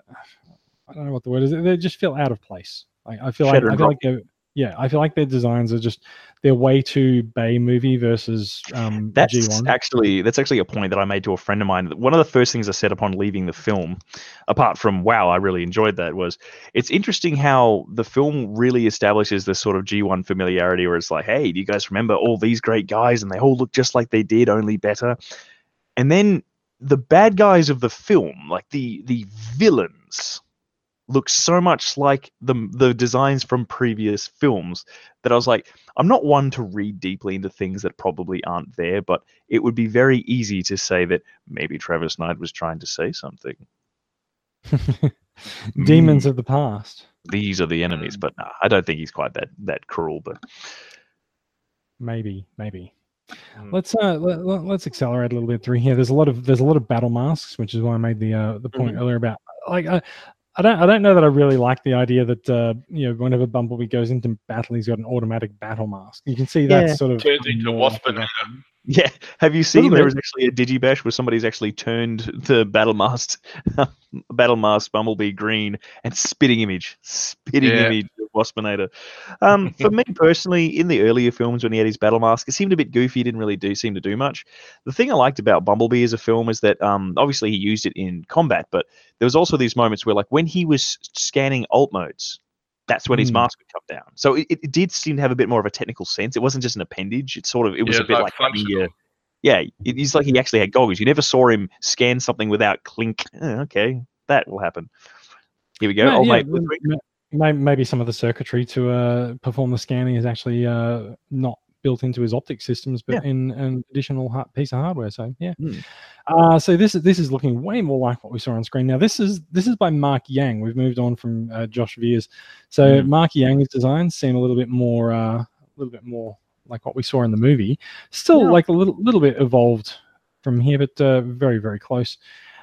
I don't know what the word is. They just feel out of place. Like, I feel Shatter like I feel like yeah, I feel like their designs are just they're way too Bay movie versus um, That's G1. actually that's actually a point that I made to a friend of mine. One of the first things I said upon leaving the film, apart from wow, I really enjoyed that, was it's interesting how the film really establishes this sort of G1 familiarity where it's like, hey, do you guys remember all these great guys and they all look just like they did, only better? And then the bad guys of the film, like the the villains, look so much like the the designs from previous films that I was like, I'm not one to read deeply into things that probably aren't there, but it would be very easy to say that maybe Travis Knight was trying to say something. Demons Mm, of the past. these are the enemies, but nah, I don't think he's quite that that cruel. But Maybe, maybe. Mm. Let's uh let, us accelerate a little bit through here. There's a lot of there's a lot of battle masks, which is why I made the uh the point earlier about like uh, I don't I don't know that I really like the idea that uh you know whenever Bumblebee goes into battle he's got an automatic battle mask. You can see that Yeah. sort of Turns into more Waspinator. yeah, have you seen Little there was actually a digibash where somebody's actually turned the battle mask, battle mask Bumblebee green and spitting image, spitting Yeah. image of Waspinator. Um, for me personally, in the earlier films when he had his battle mask, it seemed a bit goofy. He didn't really do seem to do much. The thing I liked about Bumblebee as a film is that um, obviously he used it in combat, but there was also these moments where, like, when he was scanning alt modes, that's when his Hmm. mask would come down. So it, it did seem to have a bit more of a technical sense. It wasn't just an appendage. It sort of it was Yeah, a bit like uh, yeah, it, it's like he actually had goggles. You never saw him scan something without clink. Eh, okay, that will happen. Here we go. Old yeah, mate m- Blitzwing. m- may- maybe some of the circuitry to uh, perform the scanning is actually uh, not built into his optic systems, but in an additional piece of hardware. So yeah. Hmm. Uh, so this is this is looking way more like what we saw on screen. Now this is this is by Mark Yang. We've moved on from uh, Josh Veers. So Hmm. Mark Yang's designs seem a little bit more uh, a little bit more like what we saw in the movie. Still Yeah. like a little little bit evolved from here, but uh, very very close.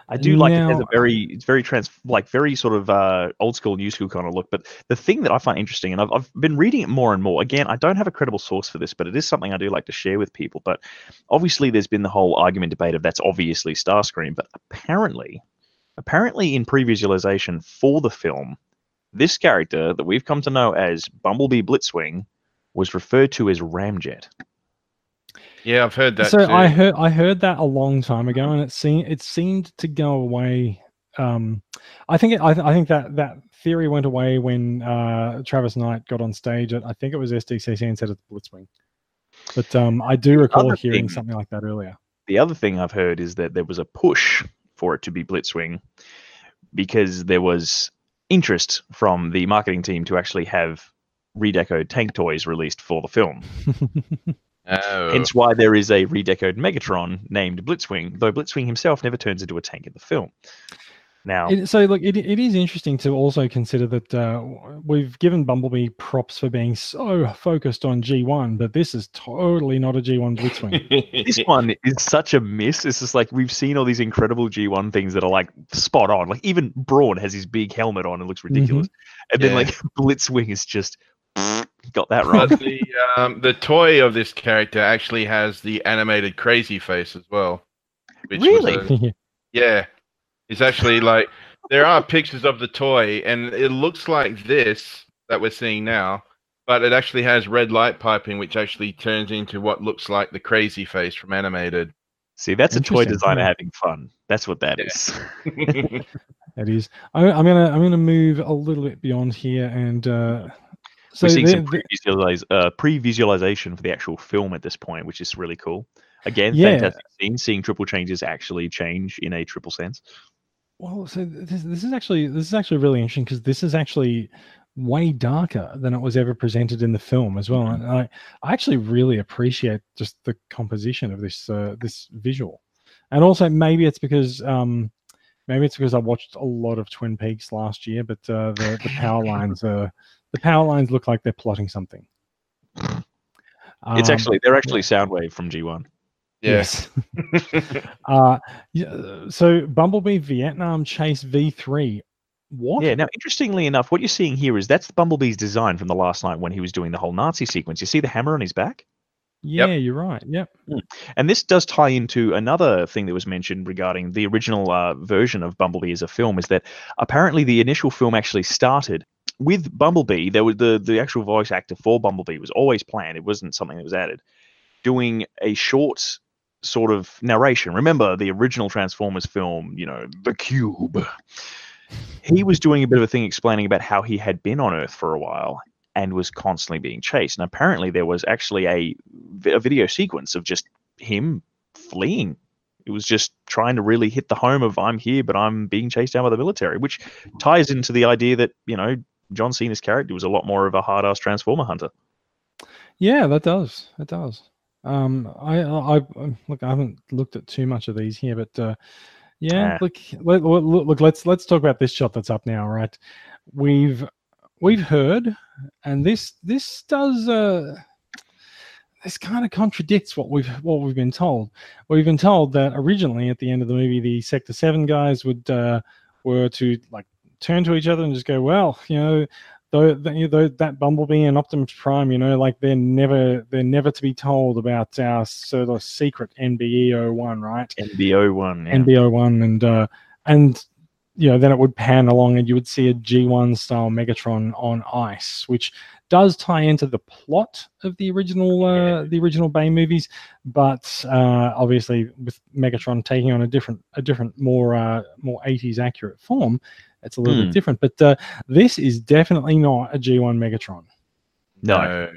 I do like it has a very, it's very trans, like very sort of uh, old school, new school kind of look. But the thing that I find interesting, and I've, I've been reading it more and more. Again, I don't have a credible source for this, but it is something I do like to share with people. But obviously, there's been the whole argument debate of that's obviously Starscream, but apparently, apparently in pre-visualization for the film, this character that we've come to know as Bumblebee Blitzwing was referred to as Ramjet. Yeah, I've heard that. so too. I heard I heard that a long time ago, and it seemed it seemed to go away. Um, I think it, I, th- I think that that theory went away when uh, Travis Knight got on stage at I think it was SDCC and said it's Blitzwing. But um, I do recall hearing thing- something like that earlier. The other thing I've heard is that there was a push for it to be Blitzwing because there was interest from the marketing team to actually have redecoed tank toys released for the film. Oh. Hence why there is a redecoed Megatron named Blitzwing, though Blitzwing himself never turns into a tank in the film. now. It, so look, it, it is interesting to also consider that uh, we've given Bumblebee props for being so focused on G1, but this is totally not a G1 Blitzwing. this one is such a miss. It's just like we've seen all these incredible G1 things that are like spot on. Like even Brawn has his big helmet on and looks ridiculous, mm-hmm. and then like Blitzwing is just got that right. But the um, the toy of this character actually has the animated crazy face as well. Which Really? a- yeah, it's actually like there are pictures of the toy, and it looks like this that we're seeing now, but it actually has red light piping, which actually turns into what looks like the crazy face from animated. See, that's a toy designer having fun. That's what that Yeah. is. It is. I, I'm gonna I'm gonna move a little bit beyond here, and uh, so We're seeing the- some pre-visualize, uh, pre-visualization for the actual film at this point, which is really cool. Again, Yeah. fantastic scene. Seeing triple changes actually change in a triple sense. Well, so this, this is actually this is actually really interesting because this is actually way darker than it was ever presented in the film as well. And I, I actually really appreciate just the composition of this uh, this visual, and also maybe it's because um, maybe it's because I watched a lot of Twin Peaks last year, but uh, the the power lines uh, the power lines look like they're plotting something. It's Um, actually they're actually Soundwave from G1. yes. Yes. uh, yeah, so Bumblebee Vietnam Chase V3. What? Yeah. Now, interestingly enough, what you're seeing here is that's Bumblebee's design from the Last Knight when he was doing the whole Nazi sequence. You see the hammer on his back, Yeah, you're right. Yep. and this does tie into another thing that was mentioned regarding the original uh, version of Bumblebee as a film. Is that apparently the initial film actually started with Bumblebee. There was the the actual voice actor for Bumblebee was always planned. It wasn't something that was added. Doing a short sort of narration. Remember the original Transformers film, you know, The Cube. He was doing a bit of a thing explaining about how he had been on Earth for a while and was constantly being chased. And apparently there was actually a, a video sequence of just him fleeing. It was just trying to really hit the home of I'm here, but I'm being chased down by the military, which ties into the idea that, you know, John Cena's character was a lot more of a hard ass transformer hunter. Yeah, that does. It does. Um, I, I, I look. I haven't looked at too much of these here, but uh, yeah, Ah. look, let, look, look. Let's let's talk about this shot that's up now, right? We've we've heard, and this this does. Uh, this kind of contradicts what we've what we've been told. We've been told that originally at the end of the movie, the Sector Seven guys would uh, were to like turn to each other and just go, well, you know, though, that, you know, that Bumblebee and Optimus Prime, you know, like they're never they're never to be told about our sort of secret NBE 01, right? NBE one. Yeah. NBE one and uh and you know then it would pan along and you would see a G1 style Megatron on ice, which does tie into the plot of the original uh, the original Bay movies, but uh, obviously with Megatron taking on a different a different more uh, more 80s accurate form, it's a little Hmm. bit different. But uh, this is definitely not a G1 Megatron. no.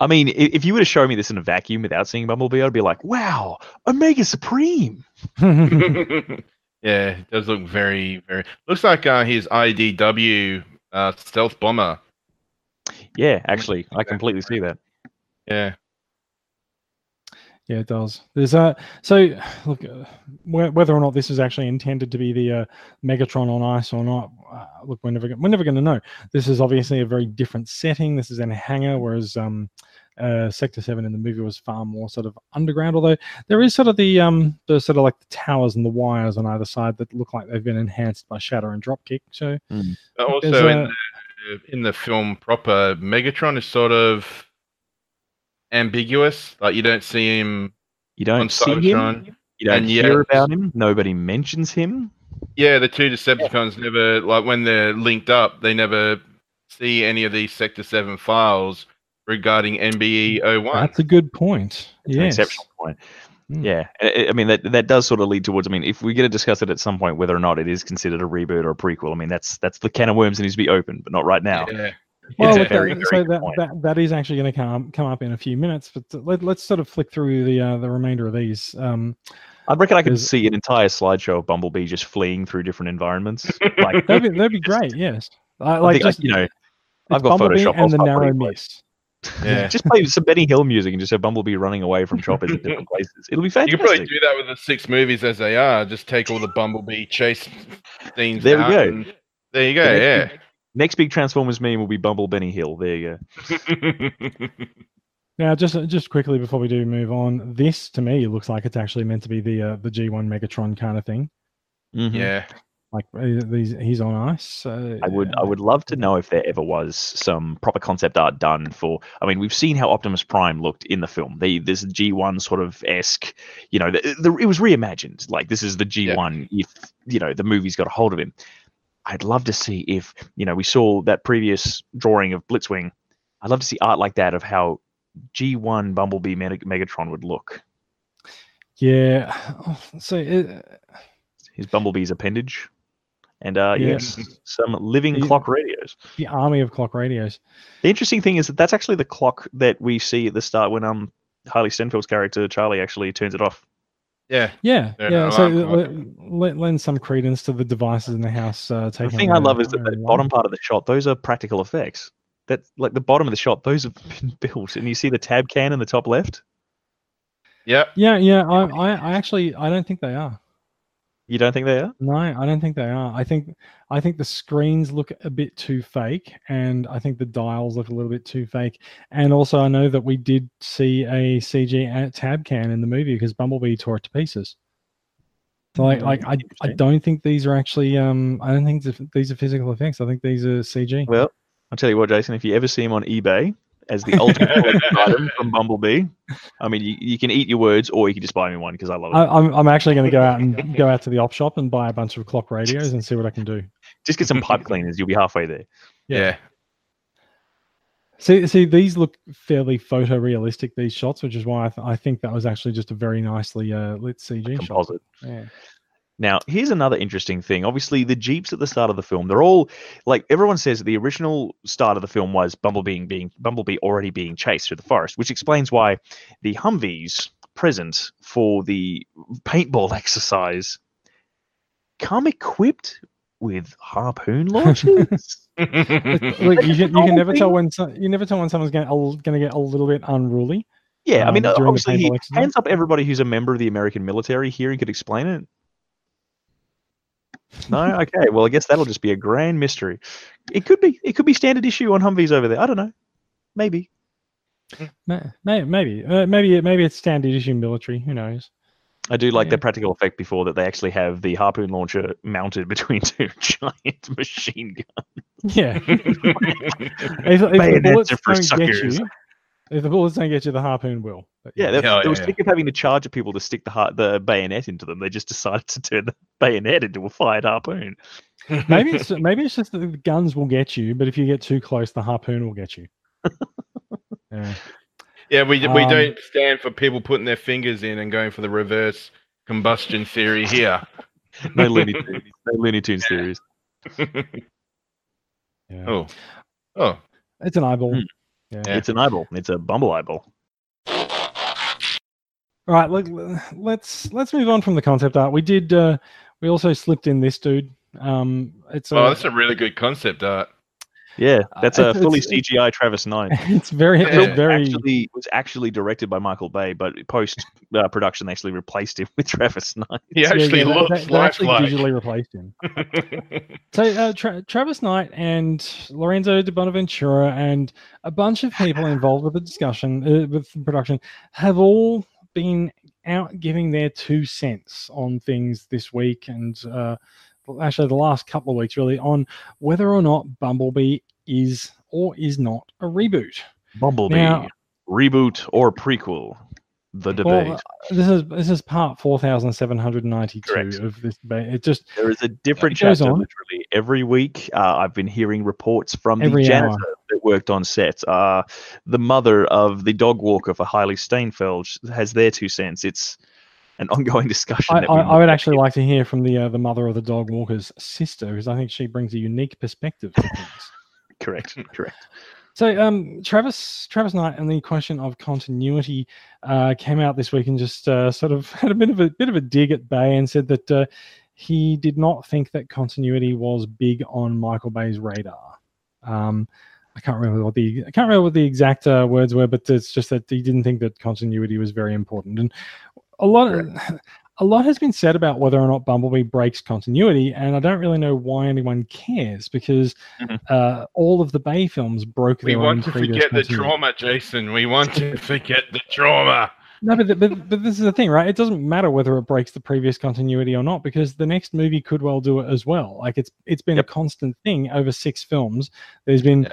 I mean, if you were to show me this in a vacuum without seeing Bumblebee, I'd be like, wow, Omega Supreme. yeah, it does look very, very. Looks like uh, his IDW uh, stealth bomber. Yeah, actually, I completely see that. Yeah. Yeah, it does. There's a so look uh, whether or not this is actually intended to be the uh, Megatron on ice or not. Uh, look, we're never we're never going to know. This is obviously a very different setting. This is in a hangar, whereas um, uh, Sector Seven in the movie was far more sort of underground. Although there is sort of the um the sort of like the towers and the wires on either side that look like they've been enhanced by Shatter and Dropkick. So But Also, in a- the, in the film proper, Megatron is sort of ambiguous. Like you don't see him. You don't On see him. You don't and hear yet- about him. Nobody mentions him. Yeah, the two Decepticons never like when they're linked up. They never see any of these Sector Seven files regarding NBE 01. that's a good point. It's an Yes. exceptional point. Mm. Yeah, I, I mean that that does sort of lead towards. I mean, if we're going to discuss it at some point, whether or not it is considered a reboot or a prequel, I mean that's that's the can of worms that needs to be opened, but not right now. Yeah. Well, It's look, very, that, very so that, that that is actually going to come come up in a few minutes, but uh, let, let's sort of flick through the uh, the remainder of these. Um, I reckon I could see an entire slideshow of Bumblebee just fleeing through different environments. Like, that'd be that'd be great. Yes, I, I like think I- just you know, I've got Bumblebee Photoshop. And the start narrow putting, mist. Yeah. just play some Benny Hill music and just have Bumblebee running away from choppers in different places. It'll be You fantastic. could probably do that with the six movies as they are. Just take all the Bumblebee chase scenes. There we out go. there you go. The Yeah. Next Next big Transformers meme will be Bumble Benny Hill. There you go. Now, just just quickly before we do move on, this to me looks like it's actually meant to be the uh, the G1 Megatron kind of thing. Mhm. yeah. Like uh, these, he's on ice. Uh, I would I would love to know if there ever was some proper concept art done for. I mean, we've seen how Optimus Prime looked in the film. The this G1 sort of esque, you know, the, the, it was reimagined. Like this is the G1 if you know the movie's got a hold of him. I'd love to see if you know we saw that previous drawing of Blitzwing. I'd love to see art like that of how G1 Bumblebee Meg- Megatron would look. Yeah. Oh, so it, His Bumblebee's appendage, and uh, Yeah. yes, some living He- clock radios. the army of clock radios. The interesting thing is that that's actually the clock that we see at the start when um Harley Steinfeld's character Charlie actually turns it off. Yeah. Yeah, Yeah, yeah. no, so I'm- let, let, lend some credence to the devices in the house. Uh, The thing I love is that the their bottom part of the shot; those are practical effects. That like the bottom of the shot; those have been built, and you see the tab can in the top left. Yep. Yeah, yeah. I, I, I actually, I don't think they are. You don't think they are? No, I don't think they are. I think, I think the screens look a bit too fake, and I think the dials look a little bit too fake. And also, I know that we did see a CG tab can in the movie because Bumblebee tore it to pieces. So, like, like I, I don't think these are actually. Um, I don't think these are physical effects. I think these are CG. Well, I'll tell you what, Jason. If you ever see him on eBay as the ultimate item from Bumblebee, I mean, you, you can eat your words, or you can just buy me one because I love it. I, I'm, I'm actually going to go out and go out to the op shop and buy a bunch of clock radios and see what I can do. just get some pipe cleaners; you'll be halfway there. Yeah. See, see, these look fairly photorealistic. These shots, which is why I, th- I think that was actually just a very nicely uh, lit CG shot. Composite. Yeah. Now, here's another interesting thing. Obviously, the Jeeps at the start of the film, they're all like everyone says the original start of the film was Bumblebee being Bumblebee already being chased through the forest, which explains why the Humvees present for the paintball exercise come equipped with harpoon launchers. Look, you can, you can never tell when so, you never tell when someone's going to get a little bit unruly. yeah, I mean, Um, obviously, he- hands up everybody who's a member of the American military here and could explain it. No, okay. Well, I guess that'll just be a grand mystery. It could be. It could be standard issue on Humvees over there. I don't know. Maybe. Maybe, maybe, uh, maybe, maybe it's standard issue military. Who knows? I do like Yeah. the practical effect before that they actually have the harpoon launcher mounted between two giant machine guns. Yeah. if, if the Bayonets bullets are for don't get suckers. you, if the bullets don't get you, the harpoon will. But Yeah, they, Yeah, they were yeah. sick of having to charge at people to stick the har- the bayonet into them. They just decided to turn the bayonet into a fired harpoon. maybe it's maybe it's just that the guns will get you, but if you get too close, the harpoon will get you. yeah. Yeah, we we Um, don't stand for people putting their fingers in and going for the reverse combustion theory here. No Looney Tunes, no Looney Tunes series. yeah. oh, oh, It's an eyeball. Hmm. Yeah. Yeah. It's an eyeball. It's a bumble eyeball. All right, look, let's let's move on from the concept art. We did. Uh, we also slipped in this dude. Um, it's a, oh, that's a really good concept art. Yeah, that's Uh, a fully it's- it's- CGI Travis Knight. it's very, Yeah. it's very. Actually, was actually directed by Michael Bay, but post uh, production they actually replaced him with Travis Knight. He actually yeah, they- looks they, they actually lifelike. digitally replaced him. So uh, Tra- Travis Knight and Lorenzo di Bonaventura and a bunch of people involved with the discussion, uh, with the production, have all been out giving their two cents on things this week and uh, actually the last couple of weeks, really, on whether or not Bumblebee is or is not a reboot. Bumblebee Now- reboot or prequel? The debate. Well, uh, this is this is part four thousand seven hundred ninety two Correct. of this debate. It just There is a different chapter on. literally every week. Uh, I've been hearing reports from the janitor hour. that worked on set. Uh, the mother of the dog walker for Hailee Steinfeld has their two cents. It's an ongoing discussion. I, I, I would actually like to hear from the uh, the mother of the dog walker's sister, because I think she brings a unique perspective to things. correct, correct. So, um, Travis Travis Knight and the question of continuity uh, came out this week and just uh, sort of had a bit of a bit of a dig at Bay and said that uh, he did not think that continuity was big on Michael Bay's radar. Um, I can't remember what the I can't remember what the exact uh, words were, but it's just that he didn't think that continuity was very important. And a lot of a lot has been said about whether or not Bumblebee breaks continuity, and I don't really know why anyone cares because mm-hmm. uh, all of the Bay films broke. We want to forget the trauma, Jason. We want to forget the trauma. No, but, but but this is the thing, right? It doesn't matter whether it breaks the previous continuity or not because the next movie could well do it as well. Like it's it's been yep. a constant thing over six films. There's been yeah.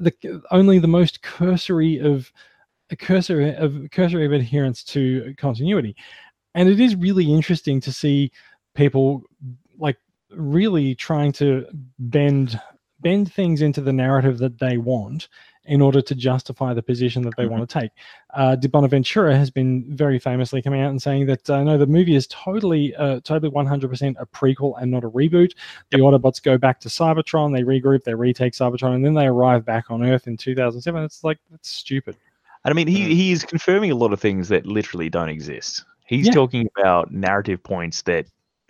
the only the most cursory of a cursory of cursory of adherence to continuity, and it is really interesting to see people like really trying to bend bend things into the narrative that they want in order to justify the position that they mm-hmm. want to take. Uh, Di Bonaventura has been very famously coming out and saying that uh, no, the movie is totally, uh, totally 100% a prequel and not a reboot. The yep. Autobots go back to Cybertron, they regroup, they retake Cybertron, and then they arrive back on Earth in 2007. It's like that's stupid. I mean, he mm. he is confirming a lot of things that literally don't exist. He's yeah. talking about narrative points that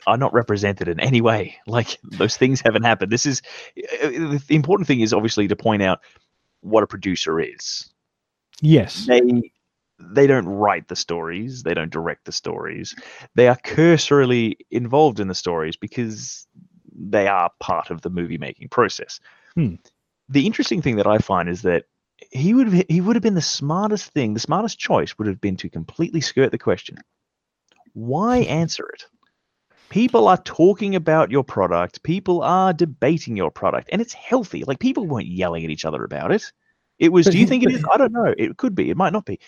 are not represented in any way. Like those things haven't happened. This is uh, the important thing is obviously to point out what a producer is. Yes. They they don't write the stories, they don't direct the stories. They are cursorily involved in the stories because they are part of the movie making process. Hmm. The interesting thing that I find is that he would have, he would have been the smartest thing, the smartest choice would have been to completely skirt the question. Why answer it? People are talking about your product. People are debating your product, and it's healthy. Like people weren't yelling at each other about it. It was. But do you think it is? I don't know. It could be. It might not be.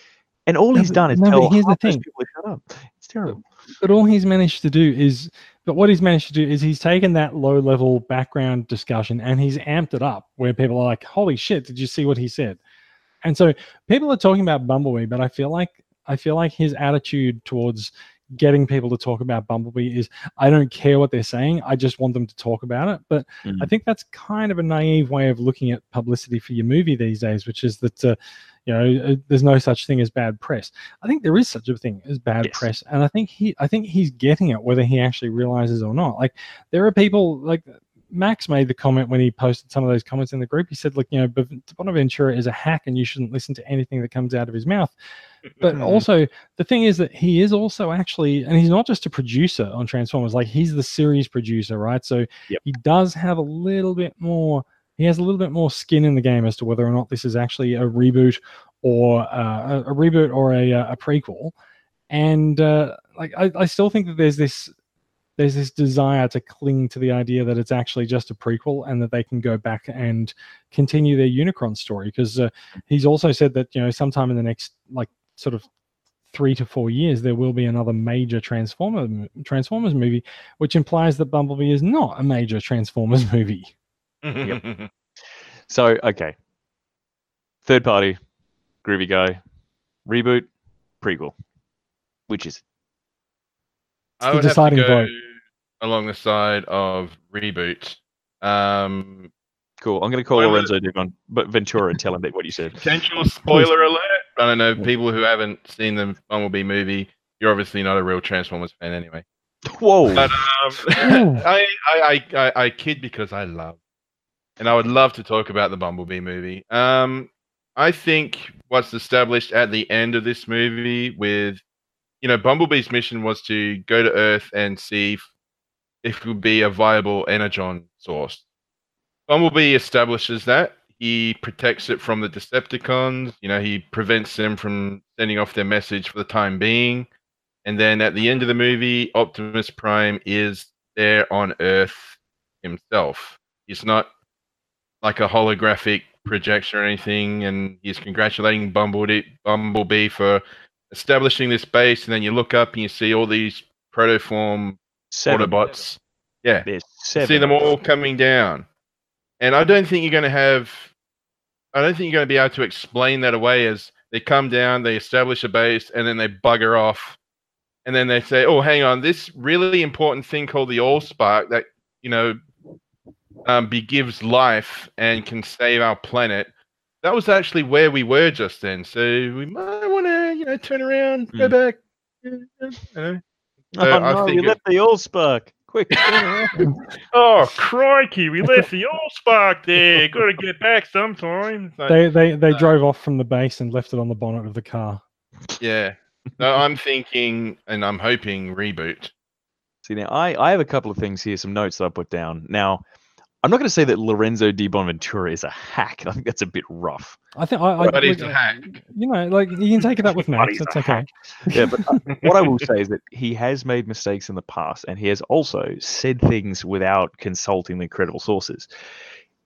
And all no, he's done is no, tell here's the thing. people to shut up. It's terrible. But all he's managed to do is, but what he's managed to do is he's taken that low level background discussion and he's amped it up where people are like, "Holy shit! Did you see what he said?" And so people are talking about Bumblebee, but I feel like I feel like his attitude towards getting people to talk about Bumblebee is I don't care what they're saying. I just want them to talk about it. But mm. I think that's kind of a naive way of looking at publicity for your movie these days, which is that, uh, you know, uh, there's no such thing as bad press. I think there is such a thing as bad yes. press. And I think he, I think he's getting it, whether he actually realizes or not. Like there are people like Max made the comment when he posted some of those comments in the group. He said, "Look, you know, Bonaventura is a hack, and you shouldn't listen to anything that comes out of his mouth." But mm-hmm. also, the thing is that he is also actually, and he's not just a producer on Transformers. Like he's the series producer, right? So yep. he does have a little bit more. He has a little bit more skin in the game as to whether or not this is actually a reboot or uh, a, a, reboot or a, uh, a prequel. And uh, like, I, I still think that there's this there's this desire to cling to the idea that it's actually just a prequel and that they can go back and continue their Unicron story. Because uh, he's also said that you know sometime in the next like sort of three to four years there will be another major Transformer Transformers movie, which implies that Bumblebee is not a major Transformers movie. yep. So okay, third party, groovy guy, reboot, prequel, which is I would have to go vote. along the side of reboot. Um, cool. I'm going to call Lorenzo Devon, but Ventura and tell him what you said. Potential spoiler alert. I don't know. People who haven't seen the Bumblebee movie, you're obviously not a real Transformers fan anyway. Whoa. But um, I, I, I, I kid because I love, and I would love to talk about the Bumblebee movie. Um, I think what's established at the end of this movie with you know, Bumblebee's mission was to go to Earth and see if, if it would be a viable energon source. Bumblebee establishes that. He protects it from the Decepticons. You know, he prevents them from sending off their message for the time being. And then at the end of the movie, Optimus Prime is there on Earth himself. He's not like a holographic projection or anything, and he's congratulating Bumblebee, Bumblebee for establishing this base, and then you look up and you see all these protoform seven. Autobots. Yeah, There's seven. see them all coming down, and I don't think you're going to have. I don't think you're going to be able to explain that away as they come down, they establish a base, and then they bugger off, and then they say, "Oh, hang on, this really important thing called the Allspark that you know um, be, gives life and can save our planet." That was actually where we were just then, so we might want to you know, turn around, go hmm. back. You know. So oh no, you left the Allspark. Quick. oh crikey, we left the oil spark there. Got to get back sometime. So, They they they Uh, drove off from the base and left it on the bonnet of the car. yeah. No, I'm thinking and I'm hoping reboot. See now, I, I have a couple of things here, some notes that I put down. Now, I'm not going to say that Lorenzo Di Bonaventura is a hack. I think that's a bit rough. I think I, I But he's a hack. You know, like you can take it up with But Max. he's a That's okay. hack. Yeah, but uh, what I will say is that he has made mistakes in the past, and he has also said things without consulting the credible sources.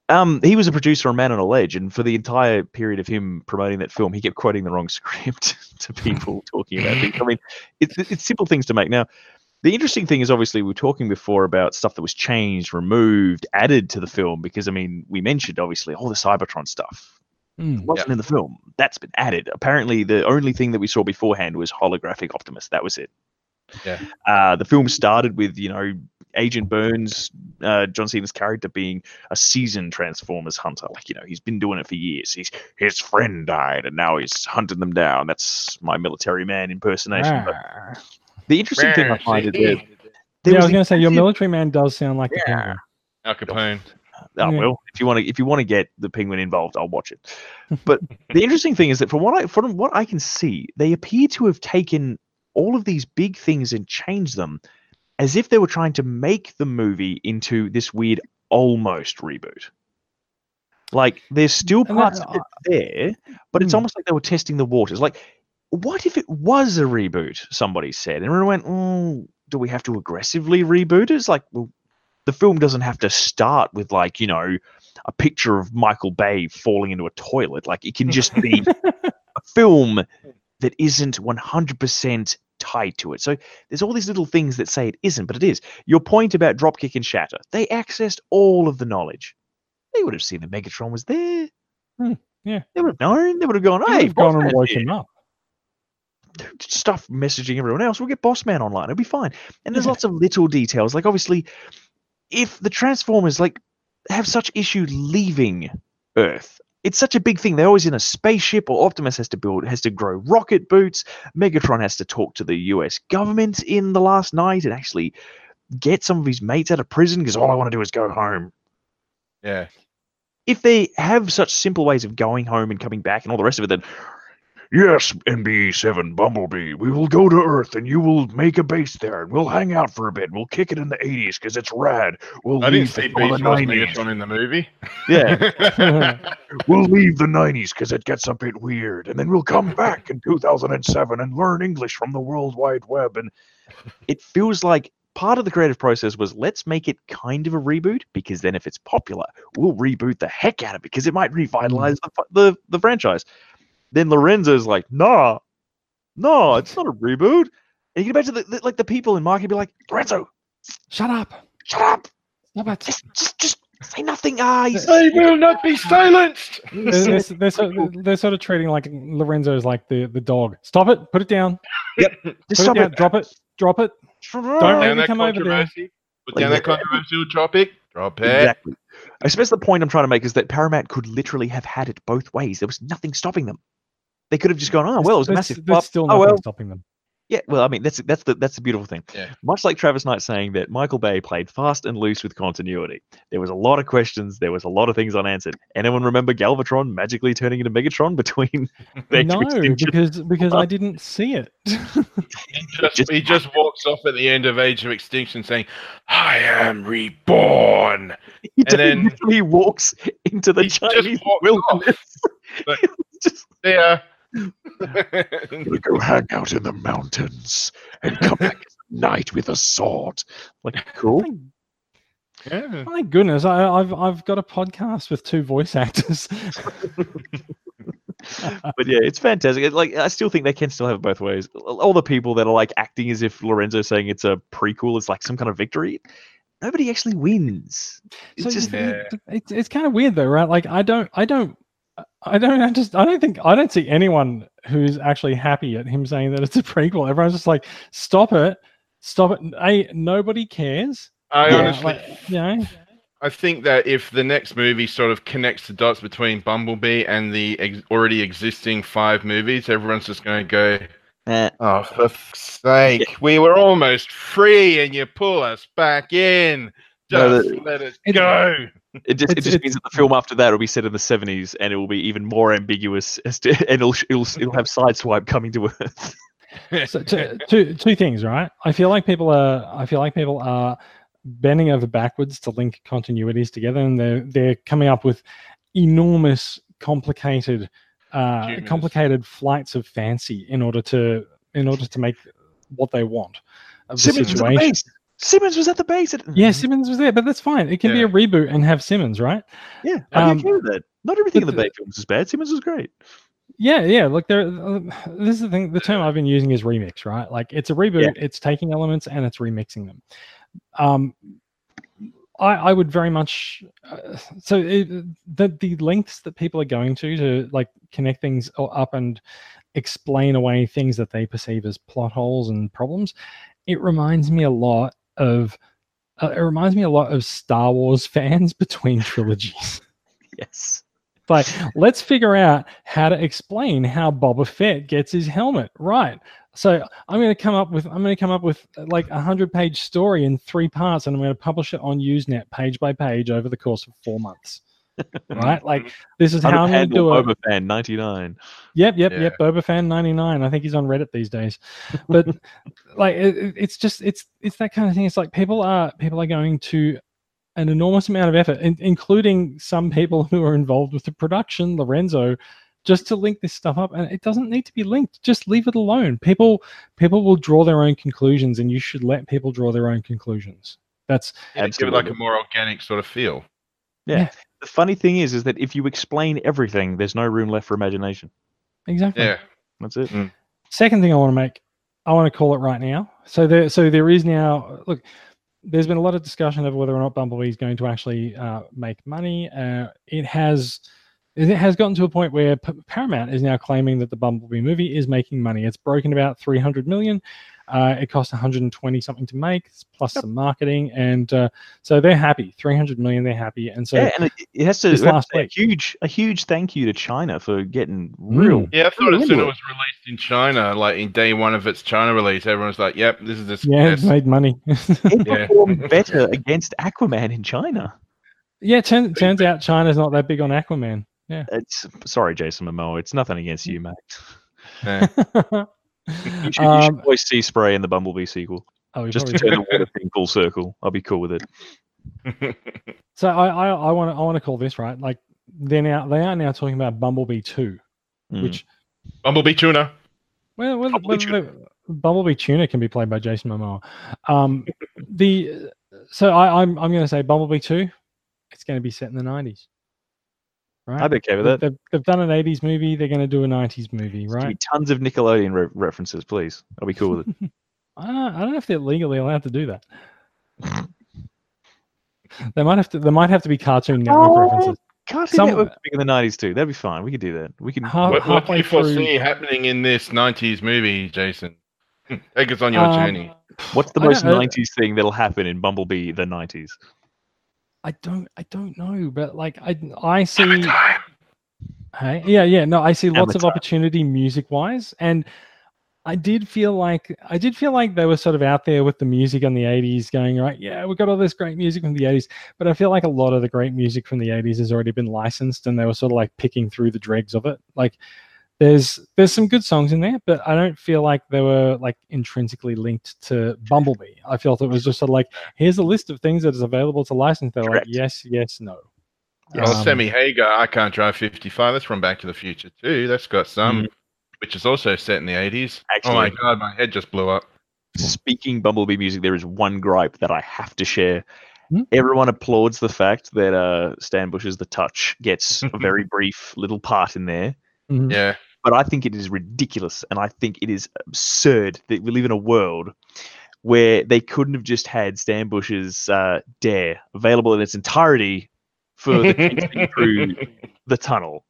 Um, he was a producer on Man on a Ledge, and for the entire period of him promoting that film, he kept quoting the wrong script to people talking about things. I mean, it's it's simple things to make. Now, the interesting thing is obviously we were talking before about stuff that was changed, removed, added to the film because I mean we mentioned obviously all the Cybertron stuff Mm. wasn't in the film. That's been added. Apparently, the only thing that we saw beforehand was holographic Optimus. That was it. Yeah. Uh, the film started with you know Agent Burns, uh, John Cena's character being a seasoned Transformers hunter. Like you know he's been doing it for years. He's his friend died and now he's hunting them down. That's my military man impersonation. But Ah. The interesting thing I find is that Yeah, there I was going to say your military man does sound like the Yeah. penguin. Al Capone. Oh Yeah. well, if you want to, if you want to get the penguin involved, I'll watch it. But the interesting thing is that from what I from what I can see, they appear to have taken all of these big things and changed them, as if they were trying to make the movie into this weird almost reboot. Like there's still And that- parts of it there, but it's Hmm. almost like they were testing the waters. Like, what if it was a reboot? Somebody said, and we went, "Oh, do we have to aggressively reboot it?" It's like, well, the film doesn't have to start with like you know a picture of Michael Bay falling into a toilet. Like it can just be a film that isn't 100% tied to it. So there's all these little things that say it isn't, but it is. Your point about Dropkick and Shatter, they accessed all of the knowledge. They would have seen that Megatron was there. Hmm, yeah. They would have known. They would have gone, He hey, have gone and woken up. Stuff messaging everyone else. We'll get Bossman online. It'll be fine. And there's Yeah. lots of little details. Like obviously, if the Transformers like have such issue leaving Earth, it's such a big thing. They're always in a spaceship, or Optimus has to build, has to grow rocket boots. Megatron has to talk to the U.S. government in the Last Knight and actually get some of his mates out of prison because all I want to do is go home. Yeah. If they have such simple ways of going home and coming back and all the rest of it, then Yes, NB7 Bumblebee, we will go to Earth and you will make a base there and we'll hang out for a bit. We'll kick it in the 80s because it's rad. We'll I didn't leave see before the Wars 90s. Megatron in the movie. Yeah, we'll leave the 90s because it gets a bit weird. And then we'll come back in 2007 and learn English from the World Wide Web. And it feels like part of the creative process was let's make it kind of a reboot because then if it's popular, we'll reboot the heck out of it because it might revitalize mm. the, the, the franchise. Then Lorenzo's like, nah, no, it's not a reboot. And you can imagine the, the, like the people in market be like, Lorenzo, Shut up. shut up. Stop it. Just, just, just say nothing. Ah, he's, they will not be silenced. They're, they're, they're, sort of, they're sort of treating like Lorenzo is like the, the dog. Stop it. Put it down. Yep, just Put stop it down. it. Drop it. Drop it. Don't Don't let me come over there. Put Like down that that. controversial topic. Drop it. Exactly. I suppose the point I'm trying to make is that Paramount could literally have had it both ways. There was nothing stopping them. They could have just gone, oh well, it was a massive There's flop. still oh nothing well, stopping them. yeah. Well, I mean, that's that's the that's the beautiful thing. Yeah. Much like Travis Knight saying that Michael Bay played fast and loose with continuity. There was a lot of questions. There was a lot of things unanswered. Anyone remember Galvatron magically turning into Megatron between? Age of No, because because I didn't see it. He just, Just- he just walks off at the end of Age of Extinction saying, I am reborn. He And then- literally walks into the He Chinese walks wilderness. Like- just Yeah. gonna go hang out in the mountains and come back at night with a sword. Like, cool. yeah. My goodness, I, I've I've got a podcast with two voice actors. but yeah, it's fantastic. It- Like, I still think they can still have it both ways. All the people that are like acting as if Lorenzo's saying it's a prequel, is like some kind of victory. Nobody actually wins. It's So just Yeah. it's it's kind of weird though, right? Like I don't I don't I don't I just I don't think I don't see anyone who's actually happy at him saying that it's a prequel. Everyone's just like, stop it, stop it. A nobody cares. I Yeah, honestly, like, you know, I think that if the next movie sort of connects the dots between Bumblebee and the ex- already existing five movies, everyone's just going to go, Eh, Oh, for fuck's sake. We were almost free and you pull us back in. No, Just the- let it, It- go. It just, it just it's- means that the film after that will be set in the 70s and it will be even more ambiguous as to, and it'll, it'll, it'll have Sideswipe coming to Earth. so two, two two things, right? I feel like people are I feel like people are bending over backwards to link continuities together, and they're they're coming up with enormous, complicated, uh, complicated flights of fancy in order to in order to make what they want of Simmons the situation. Base. Simmons was at the base. At, Yeah, Simmons was there, but that's fine. It can be a reboot and have Simmons, right? yeah. I'm um, okay with that. Not everything in but the the- Bay films is bad. Simmons was great. Yeah, yeah. Look, there. Uh, this is the thing. The term I've been using is remix, right? Like it's a reboot. It's taking elements and it's remixing them. Um, I I would very much. Uh, so it, the the lengths that people are going to to like connect things up and explain away things that they perceive as plot holes and problems. It reminds me a lot of. Uh, it reminds me a lot of Star Wars fans between trilogies Yes. like let's figure out how to explain how Boba Fett gets his helmet right. So I'm going to come up with I'm going to come up with uh, like a hundred page story in three parts, and I'm going to publish it on Usenet page by page over the course of four months. Right, like this is how I'm going to do it. Boba fan 99. Yep, yep, Yeah. yep. Boba fan ninety nine. I think he's on Reddit these days. But like, it, it- it's just it's it's that kind of thing. It's like people are people are going to an enormous amount of effort, in, including some people who are involved with the production, Lorenzo, just to link this stuff up. And it doesn't need to be linked. Just leave it alone. People people will draw their own conclusions, and you should let people draw their own conclusions. That's Yeah, give it like a more organic sort of feel. The funny thing is, is that if you explain everything, there's no room left for imagination. exactly. Yeah. That's it. Second thing I want to make, I want to call it right now. So there, so there is now. Look, there's been a lot of discussion of whether or not Bumblebee is going to actually uh, make money. Uh, it has, it has gotten to a point where P- Paramount is now claiming that the Bumblebee movie is making money. It's broken about 300 million. Uh, it costs 120 something to make, plus some marketing, and uh, so they're happy. 300 million, they're happy, and so yeah, and it, it has to this we to last say a week. huge, a huge thank you to China for getting real. Mm. Yeah, I thought as soon as it was released in China, like in day one of its China release, everyone's like, "Yep, this is the yeah, it's made money. It Yeah. performed better against Aquaman in China. yeah, turn, turns out China's not that big on Aquaman. It's sorry, Jason Momoa. It's nothing against you, mate. Yeah. You should, you Um, should voice Sea Spray in the Bumblebee sequel, oh, just to turn the water thing full circle. I'll be cool with it. So I I I want to I want to call this right. Like they're now they are now talking about Bumblebee two, Mm. which Bumblebee tuna. well, well Bumblebee whether Tuna. the- Bumblebee Tuna can be played by Jason Momoa. Um, the so I I'm I'm going to say Bumblebee two. It's going to be set in the nineties. Right. I'd be okay with They- that. They've, they've done an 80s movie. They're going to do a 90s movie, Give me right? tons of Nickelodeon re- references, please. I'll be cool with it. I don't, know, I don't know if they're legally allowed to do that. they might have to. There might have to be Cartoon Network Oh, references. Cartoon Some- Network was big in the nineties too. That'd be fine. We could do that. We can. Half, What, what do halfway you through, foresee happening in this '90s movie, Jason? Take us on your Um, journey. What's the most nineties thing that'll happen in Bumblebee the nineties? I don't. I don't know, but like I, I see. Hey, yeah, yeah. No, I see lots of opportunity music wise, and I did feel like I did feel like they were sort of out there with the music in the '80s, going right. Yeah, we got all this great music from the '80s, but I feel like a lot of the great music from the '80s has already been licensed, and they were sort of like picking through the dregs of it. Like, there's there's some good songs in there, but I don't feel like they were like intrinsically linked to Bumblebee. I felt it was just sort of like, here's a list of things that is available to license. They're Correct. like, yes, yes, no. Well, Um, Sammy Hagar, I Can't Drive 55. That's from Back to the Future too. That's got some, which is also set in the 80s. oh my god, my head just blew up. Speaking Bumblebee music, there is one gripe that I have to share. Hmm? Everyone applauds the fact that uh, Stan Bush's The Touch gets a very brief little part in there. mhm. Yeah. But I think it is ridiculous and I think it is absurd that we live in a world where they couldn't have just had Stan Bush's uh, Dare available in its entirety for the kids through the tunnel.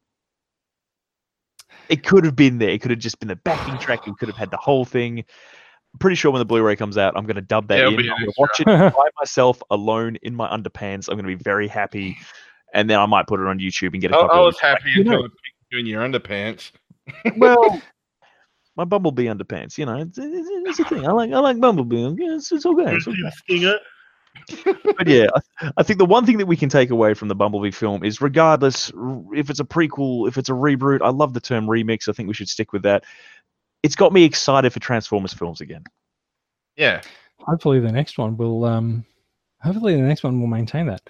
It could have been there. It could have just been the backing track. It could have had the whole thing. I'm pretty sure when the Blu-ray comes out, I'm going to dub that in. it'll be I'm going to watch it by myself alone in my underpants. I'm going to be very happy, and then I might put it on YouTube and get a I, copy. I of was it. happy You know- it you in your underpants. Well, my Bumblebee underpants. You know, it's, it's, it's a thing. I like I like Bumblebee. It's, it's okay. It's okay. Stinger. but yeah, I, I think the one thing that we can take away from the Bumblebee film is, regardless if it's a prequel, if it's a reboot, I love the term remix. I think we should stick with that. It's got me excited for Transformers films again. Yeah. Hopefully, the next one will. Um, hopefully, the next one will maintain that.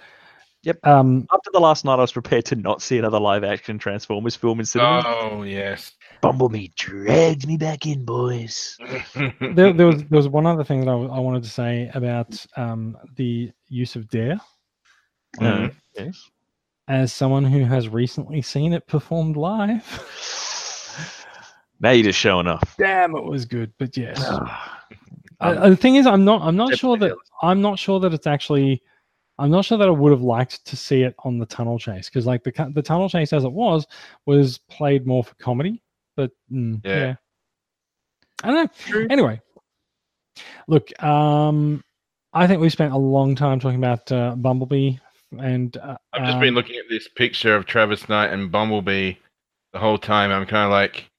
Yep. Um, After the Last Knight, I was prepared to not see another live action Transformers film in cinema. Oh yes. Bumblebee dragged me back in, boys. there, there was there was one other thing that I, I wanted to say about um, the use of Dare. Mhm. yes. As someone who has recently seen it performed live, Now you're just showing off. damn, it was good. But yes. Uh, Um, uh, the thing is, I'm not. I'm not sure that. I'm not sure that it's actually. I'm not sure that I would have liked to see it on the tunnel chase because, like the the tunnel chase as it was, was played more for comedy. But mm, Yeah. yeah. I don't know. Anyway, look. Um, I think we spent a long time talking about uh, Bumblebee, and uh, I've just been um, looking at this picture of Travis Knight and Bumblebee the whole time. I'm kind of like,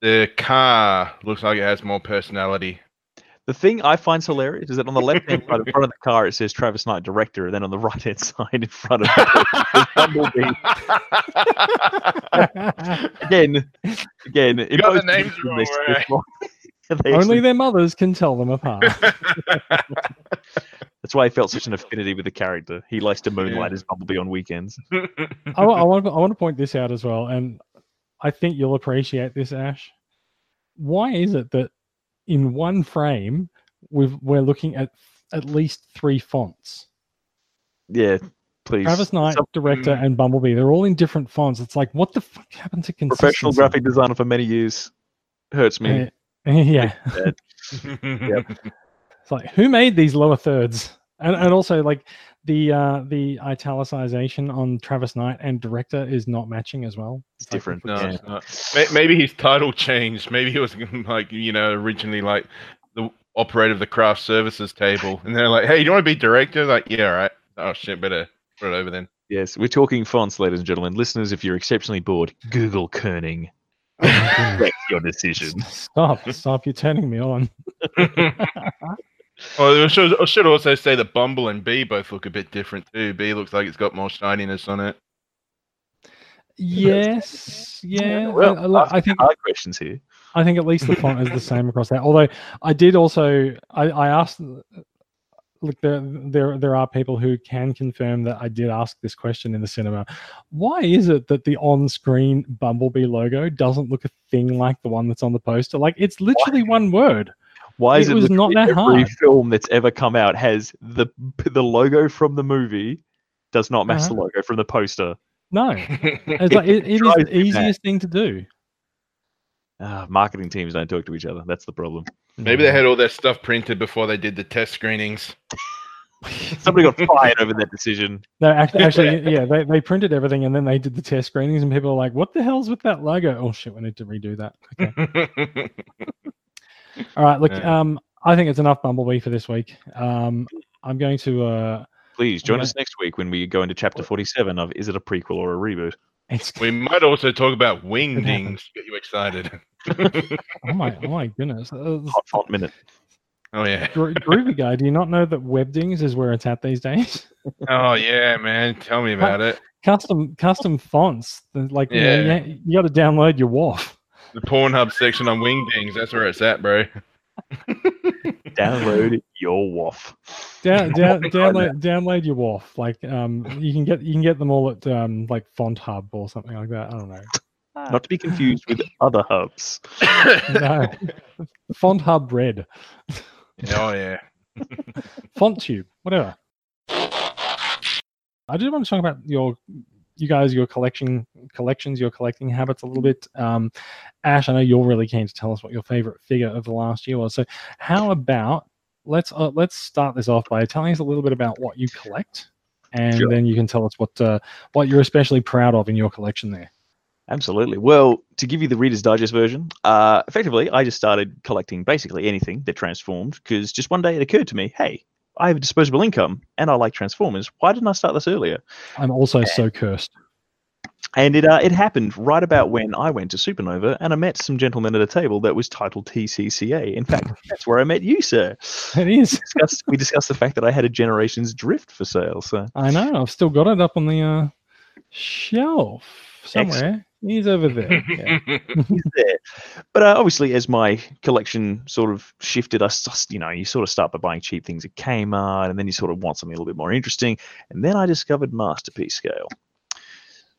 the car looks like it has more personality. The thing I find hilarious is that on the left hand side in front of the car it says Travis Knight director, and then on the right hand side in front of it, it Bumblebee. Again, again, in got the both names cases, wrong, they right? wrong. Only actually- their mothers can tell them apart. that's why I felt such an affinity with the character. He likes to moonlight Yeah. as Bumblebee on weekends. I, I want I want to point this out as well, and I think you'll appreciate this, Ash. Why is it that in one frame we've, we're looking at at least three fonts? Yeah, please. Travis Knight, Some director, and Bumblebee. They're all in different fonts. It's like, what the fuck happened to consistency? professional graphic designer for many years. Hurts me. Uh, yeah, Yep. it's like who made these lower thirds? And and also like the uh the italicization on Travis Knight and director is not matching as well. It's like, different. No, Yeah. it's not. Maybe his title changed. Maybe he was like, you know, originally like the operator of the craft services table, and they're like, "Hey, you want to be director?" Like, yeah, all right. Oh shit, better put it over then. Yes, we're talking fonts, ladies and gentlemen. Listeners, if you're exceptionally bored, Google kerning. Correct your decision. Stop! Stop! You're turning me on. Well, I should, I should also say that Bumble and B both look a bit different too. B looks like it's got more shininess on it. Yes, yeah. Well, I, I, I think hard questions here. I think at least the font is the same across that. Although I did also I, I asked. Look, there, there, there are people who can confirm that I did ask this question in the cinema. Why is it that the on-screen Bumblebee logo doesn't look a thing like the one that's on the poster? Like it's literally one word. Why is It it, was not literally that every hard. film that's ever come out has the the logo from the movie does not match Uh-huh. the logo from the poster. No, it's like it, it is the me mad. easiest thing to do. Ah, marketing teams don't talk to each other. That's the problem. Maybe they had all their stuff printed before they did the test screenings. Somebody got fired over that decision. No, actually, actually, yeah, they, they printed everything and then they did the test screenings, and people are like, "What the hell's with that logo?" Oh shit, we need to redo that. Okay, all right. Look, Yeah. um, I think it's enough Bumblebee for this week. Um, I'm going to. Uh, Please join Okay. us next week when we go into chapter 47 of Is It a Prequel or a Reboot? it's we might also talk about Could wingdings to get you excited. oh my, oh my goodness. Uh, Hot font minute. oh yeah. Gro- Groovy guy, do you not know that Webdings is where it's at these days? Oh yeah, man. Tell me about it. Custom, custom fonts. the- Like, you, know, Yeah. you, you got to download your WAF. The Pornhub section on wingdings. That's where it's at, bro. Download your WAF. Down, down, download, download your WAF. Like, um, you can get you can get them all at um, like Font Hub or something like that. I don't know. Not to be confused with other hubs. No, Font Hub Red, oh yeah. FontTube, whatever. I did want to talk about your, you guys, your collection collections, your collecting habits a little bit. Um, Ash, I know you're really keen to tell us what your favorite figure of the last year was. So, how about let's uh, let's start this off by telling us a little bit about what you collect, and Sure. then you can tell us what uh, what you're especially proud of in your collection there. Absolutely. Well, to give you the Reader's Digest version, uh, effectively, I just started collecting basically anything that transformed because just one day it occurred to me, hey, I have disposable income and I like Transformers. Why didn't I start this earlier? I'm also so cursed. And it uh, it happened right about when I went to Supernova and I met some gentlemen at a table that was titled TCCA. In fact, that's where I met you, sir. It is. We discussed, we discussed the fact that I had a Generations Drift for sale. So I know. I've still got it up on the uh, shelf somewhere. He's over there. Yeah. he's there. But uh, obviously, as my collection sort of shifted, I you know you sort of start by buying cheap things at Kmart, and then you sort of want something a little bit more interesting. And then I discovered masterpiece scale.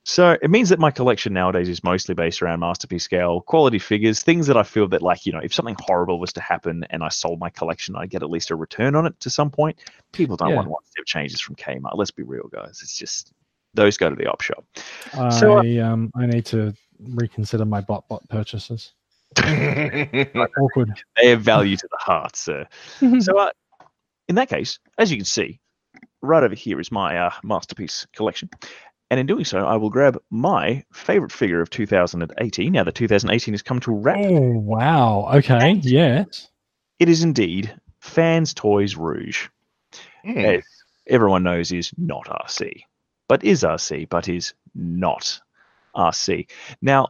So it means that my collection nowadays is mostly based around masterpiece scale, quality figures, things that I feel that like you know if something horrible was to happen and I sold my collection, I'd get at least a return on it to some point. People don't Yeah. want one step changes from Kmart. Let's be real, guys. It's just those go to the op shop. I So, uh, um I need to reconsider my bot bot purchases. Awkward. They have value to the heart, sir. so uh, in that case, as you can see, right over here is my uh, masterpiece collection. And in doing so, I will grab my favorite figure of 2018. Now, the 2018 has come to a wrap. Oh wow. Okay. Yes. It is indeed Fans Toys Rouge. Hmm. As everyone knows, is not Arcee, but is Arcee, but is not Arcee. Now,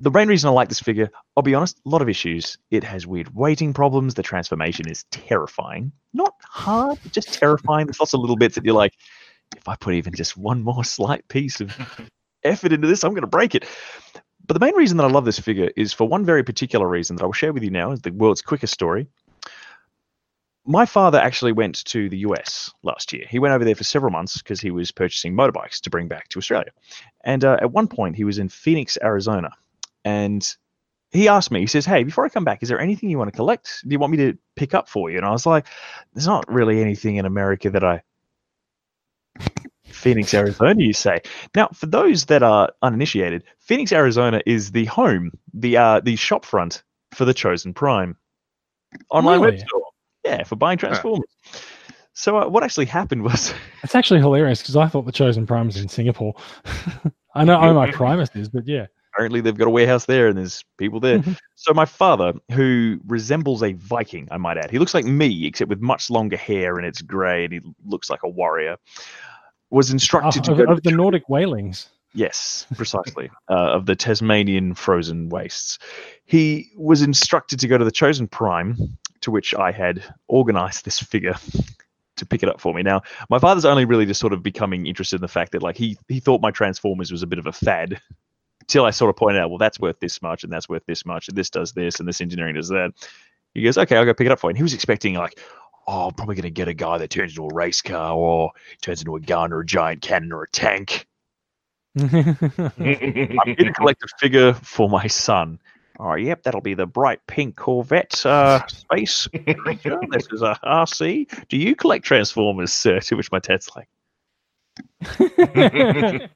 the main reason I like this figure, I'll be honest, a lot of issues. It has weird weighting problems. The transformation is terrifying. Not hard, just terrifying. There's lots of little bits that you're like, if I put even just one more slight piece of effort into this, I'm going to break it. But the main reason that I love this figure is for one very particular reason that I will share with you now is the world's quickest story. My father actually went to the US last year. He went over there for several months because he was purchasing motorbikes to bring back to Australia. And uh, at one point, he was in Phoenix, Arizona. And he asked me, he says, Hey, before I come back, is there anything you want to collect? Do you want me to pick up for you? And I was like, There's not really anything in America that I. Phoenix, Arizona, you say. Now, for those that are uninitiated, Phoenix, Arizona is the home, the uh, the shop front for the Chosen Prime online web store. Yeah, for buying Transformers. So uh, what actually happened was It's actually hilarious because I thought the chosen prime was in Singapore. I know oh my Primus is, but yeah. apparently they've got a warehouse there and there's people there. so my father, who resembles a Viking, I might add, he looks like me except with much longer hair and it's grey and he looks like a warrior, was Oh, instructed to of, go to of the Nordic whalings. Yes, precisely. uh, of the Tasmanian frozen wastes. He was instructed to go to the Chosen Prime, to which I had organized this figure to pick it up for me. Now, my father's only really just sort of becoming interested in the fact that like he he thought my Transformers was a bit of a fad. Till I sort of pointed out, well, that's worth this much, and that's worth this much, and this does this, and this engineering does that. He goes, okay, I'll go pick it up for you. And he was expecting like, oh, I'm probably going to get a guy that turns into a race car, or turns into a gun, or a giant cannon, or a tank. I'm going to collect a figure for my son. All right, yep, that'll be the bright pink Corvette uh, space creature. This is a Arcee. Do you collect Transformers, sir? To which my dad's like,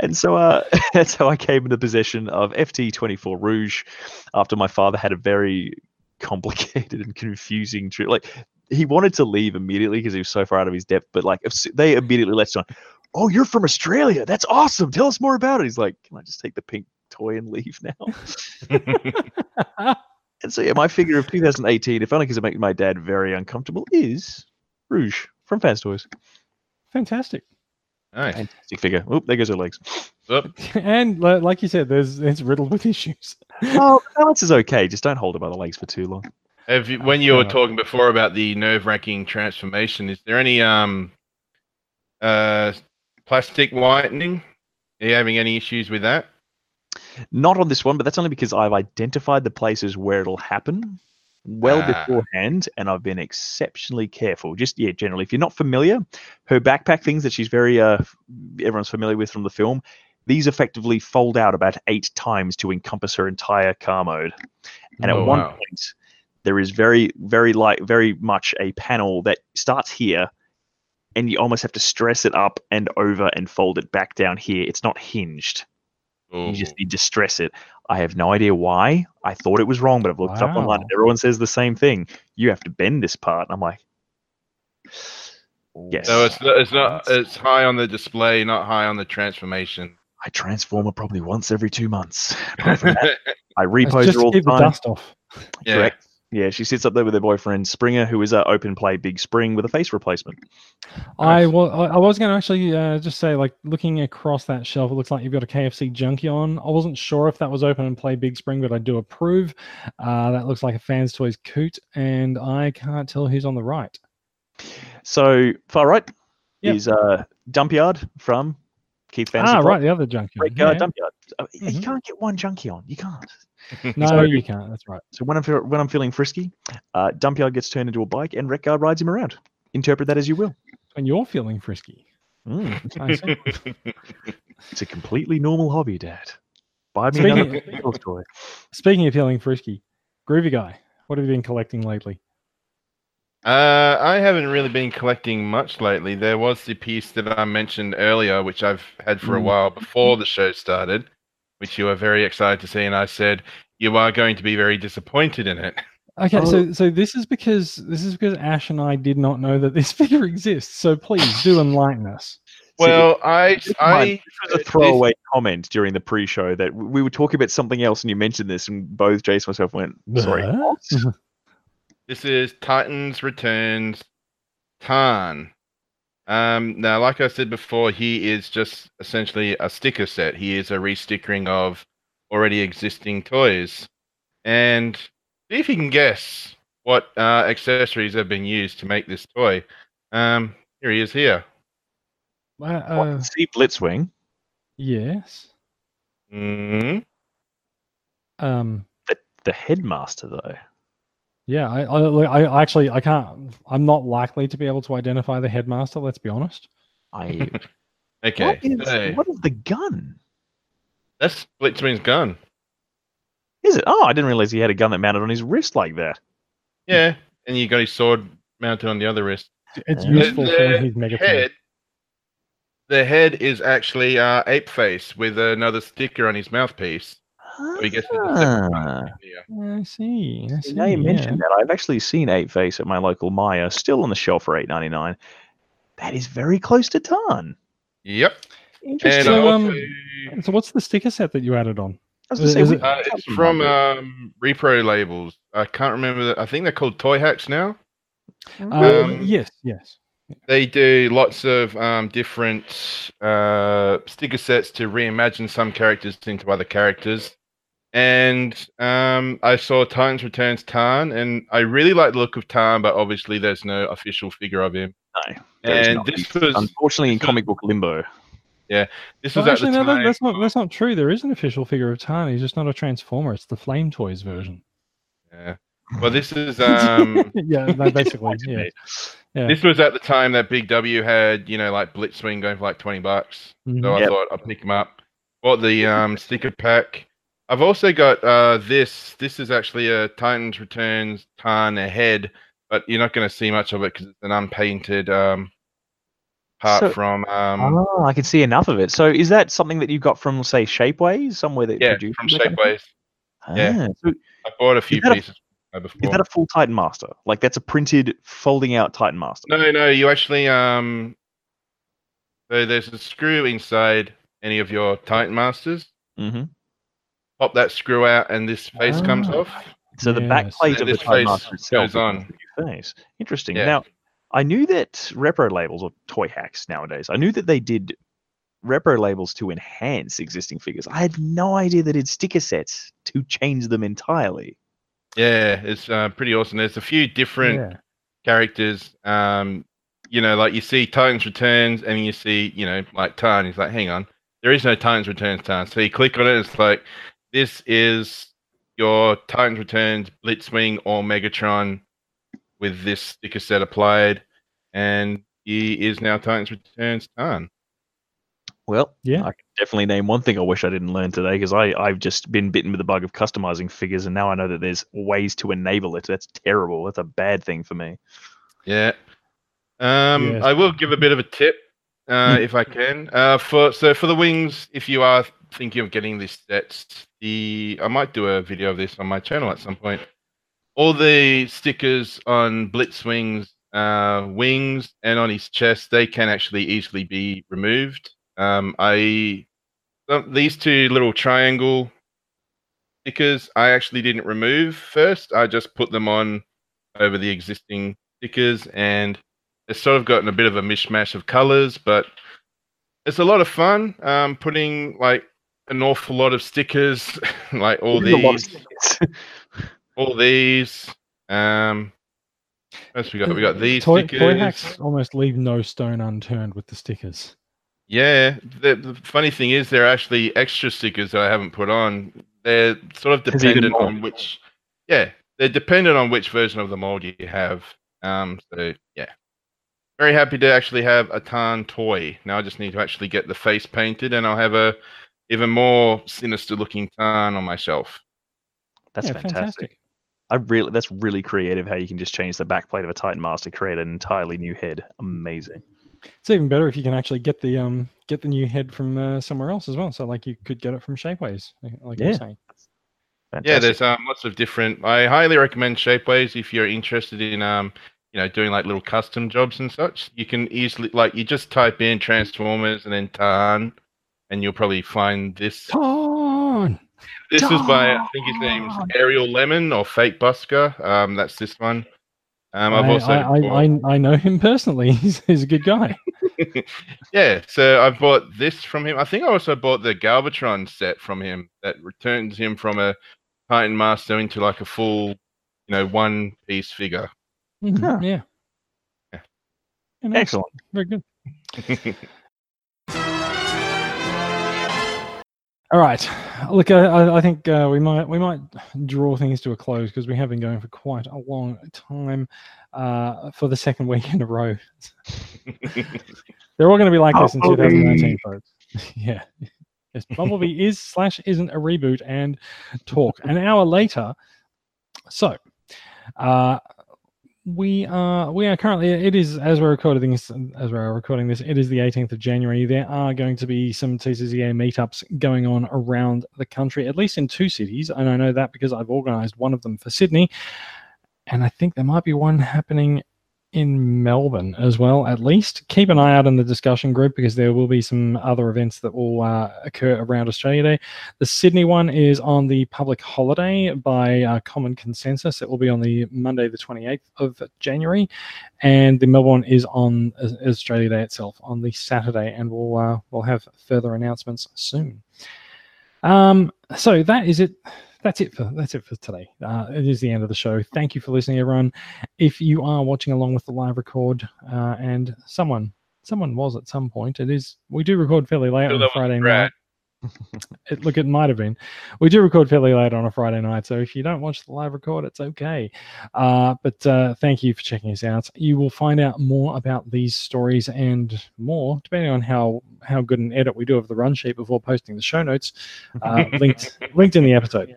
and so uh, that's how I came into possession of FT24 Rouge after my father had a very complicated and confusing trip. Like he wanted to leave immediately because he was so far out of his depth, but like if they immediately let us on, oh, you're from Australia. That's awesome. Tell us more about it. He's like, can I just take the pink toy and leave now? and so yeah, my figure of 2018, if only because it makes my dad very uncomfortable, is Rouge from Fans Toys. Fantastic. nice. Fantastic figure. Oop, there goes her legs. Oop. And like you said, there's it's riddled with issues. Oh, the balance is okay. Just don't hold it by the legs for too long. Have you, when you were talking before about the nerve-wracking transformation, is there any um uh plastic whitening? Are you having any issues with that? Not on this one, but that's only because I've identified the places where it'll happen well Ah. beforehand, and I've been exceptionally careful. Just yeah, generally, if you're not familiar, her backpack things that she's very uh, everyone's familiar with from the film. These effectively fold out about eight times to encompass her entire car mode, and Oh, at one wow. point, there is very, very like very much a panel that starts here, and you almost have to stress it up and over and fold it back down here. It's not hinged. You just Ooh. need to stress it. I have no idea why. I thought it was wrong, but I've looked it up online. And everyone says the same thing. You have to bend this part. And I'm like, yes. So it's it's not it's high on the display, not high on the transformation. I transform it probably once every two months. That, I Let's repost just all the keep the time. dust off. yeah. Correct. Yeah, she sits up there with her boyfriend Springer, who is a open play Big Spring with a face replacement. I well, I was going to actually uh, just say, like, looking across that shelf, it looks like you've got a KFC Junkion. I wasn't sure if that was open and play Big Spring, but I do approve. Uh, that looks like a Fans Toys Coot, and I can't tell who's on the right. So far right Yep. is uh, Dumpyard from Keith Fantasy ah, right, the other junkie. Great Yeah, guy, Dumpyard. Uh, You Mhm. can't get one Junkion. You can't. No, So- you can't. That's right. So when I'm when I'm feeling frisky, uh, Dumpyard gets turned into a bike, and Wreck-Gar rides him around. Interpret that as you will. When you're feeling frisky. Mm, it's a completely normal hobby, Dad. Buy me Speaking- another Beatles toy. Speaking of feeling frisky, Groovy Guy, what have you been collecting lately? Uh, I haven't really been collecting much lately. There was the piece that I mentioned earlier, which I've had for a Mm. while before the show started, which you were very excited to see, and I said you are going to be very disappointed in it. Okay, Oh. so so this is because this is because Ash and I did not know that this figure exists. So please do enlighten us. Well, I, Keep in mind, I, this was a throwaway comment during the pre-show that we were talking about something else, and you mentioned this, and both Jason and myself went, "Sorry, What? what?" This is Titans Returns Tarn. Um, now, like I said before, he is just essentially a sticker set. He is a restickering of already existing toys. And see if you can guess what uh, accessories have been used to make this toy. Um, here he is here. Uh, uh, see Blitzwing. yes. hmm Um. The headmaster, though. Yeah. I, I. I I actually. I can't. I'm not likely to be able to identify the headmaster. Let's be honest. I Okay. what, is, so what is the gun? that's Blitzwing's gun. Is it? Oh, I didn't realize he had a gun that mounted on his wrist like that. Yeah. And you got his sword mounted on the other wrist. It's Uh, useful the for his Megatron. head, the head is actually uh, Apeface with another sticker on his mouthpiece. So he gets a separate Ah. one here. I see. I see. Now you yeah. mentioned that, I've actually seen Apeface at my local Myer, still on the shelf for eight ninety nine. That is very close to Tarn. Yep. And Interesting. So, um, also- So what's the sticker set that you added on? I was say, is we- it- uh, it's from um, Repro labels. I can't remember. The, I think they're called Toy Hacks now. Uh, Um, yes. Yes. They do lots of um, different uh, sticker sets to reimagine some characters into other characters. And um, I saw Titans Returns Tarn, and I really like the look of Tarn, but obviously there's no official figure of him. No, And this was unfortunately in comic book limbo. Yeah, this Oh, was actually, no, that's not that's not true. There is an official figure of Tarn. He's just not a Transformer. It's the Flame Toys version. Yeah. Well, this is um, yeah, no, basically. Yeah. Yeah. this was at the time that Big W had you know like Blitzwing going for like twenty bucks. So I Yep. thought I'd pick them up. Bought the um, sticker pack. I've also got uh, this. This is actually a Titans Returns Tarn ahead, but you're not going to see much of it because it's an unpainted um, part So- from um, oh, I can see enough of it. So is that something that you got from, say, Shapeways, somewhere that yeah from that kind of? Shapeways. yeah. Ah, so I bought a few a- pieces uh, before. is that a full Titan Master? Like that's a printed, folding out Titan Master. No, no, you actually um. So there's a screw inside any of your Titan Masters. hmm Pop that screw out, and this face comes Ah. off. So the Yes. back plate And of the this face Master itself goes on. the new face. Interesting. Yeah. Now, I knew that repro labels or toy hacks nowadays. I knew that they did repro labels to enhance existing figures. I had no idea that it's sticker sets to change them entirely. Yeah, it's uh, pretty awesome. There's a few different Yeah. characters. Um, you know, like you see Titans Returns, and you see, you know, like Tarn. He's like, hang on, there is no Titans Returns Tarn. So you click on it, it's like, this is your Titans Returns Blitzwing or Megatron with this sticker set applied, and he is now Titans Returns Tarn. Well, Yeah. I can definitely name one thing I wish I didn't learn today because I I've just been bitten with the bug of customizing figures, and now I know that there's ways to enable it. That's terrible. That's a bad thing for me. Yeah. Um, Yes. I will give a bit of a tip, uh, if I can. Uh, for so for the wings, if you are thinking of getting this set, the I might do a video of this on my channel at some point. All the stickers on Blitzwing's uh, wings and on his chest, they can actually easily be removed. Um, I um, these two little triangle stickers I actually didn't remove first. I just put them on over the existing stickers, and it's sort of gotten a bit of a mishmash of colors, but it's a lot of fun. Um, putting like an awful lot of stickers, like all these, all these. Um, what we got? We got these toy, stickers. Toy hacks almost leave no stone unturned with the stickers. Yeah, the, the funny thing is, there are actually extra stickers that I haven't put on. They're sort of dependent on which. Yeah, they're dependent on which version of the mold you have. Um, so yeah, very happy to actually have a Tarn toy. Now I just need to actually get the face painted, and I'll have a even more sinister looking Tarn on my shelf. That's yeah, fantastic. fantastic. I really that's really creative how you can just change the backplate of a Titan Master, to create an entirely new head. Amazing. It's even better if you can actually get the um get the new head from uh, somewhere else as well. So like you could get it from Shapeways, like yeah. you're saying. Fantastic. Yeah, there's um, lots of different. I highly recommend Shapeways if you're interested in um, you know, doing like little custom jobs and such. You can easily like you just type in Transformers and then Tarn, and you'll probably find this. Tarn. This Tarn. is by I think his name's Ariel Lemon or Fake Busker. Um, that's this one. Um, I've I, also I, I, I, know him personally. He's, he's a good guy. yeah, so I bought this from him. I think I also bought the Galvatron set from him that returns him from a Titan Master into like a full, you know, one piece figure. Mm-hmm. Yeah. yeah. Excellent. Very good. All right. Look, I, I think uh, we might we might draw things to a close because we have been going for quite a long time uh, for the second week in a row. They're all going to be like this in 2019, folks. yeah. Yes, Bumblebee is slash isn't a reboot and talk an hour later. So, uh, we are we are currently it is as we're recording this as we're recording this it is the 18th of january. There are going to be some tcca meetups going on around the country at least in two cities and i know that because i've organized one of them for sydney and i think there might be one happening in Melbourne as well, at least. Keep an eye out in the discussion group because there will be some other events that will uh, occur around Australia Day. The Sydney one is on the public holiday by uh, common consensus. It will be on the Monday, the 28th of January. And the Melbourne is on Australia Day itself on the Saturday, and we'll, uh, we'll have further announcements soon. Um, so that is it that's it for that's it for today. Uh, it is the end of the show. Thank you for listening, everyone. If you are watching along with the live record, uh, and someone someone was at some point, it is we do record fairly late on Friday night it, look, it might have been. We do record fairly late on a Friday night, so if you don't watch the live record, it's okay. Uh, but uh, thank you for checking us out. You will find out more about these stories and more, depending on how how good an edit we do of the run sheet before posting the show notes, uh, linked linked in the episode.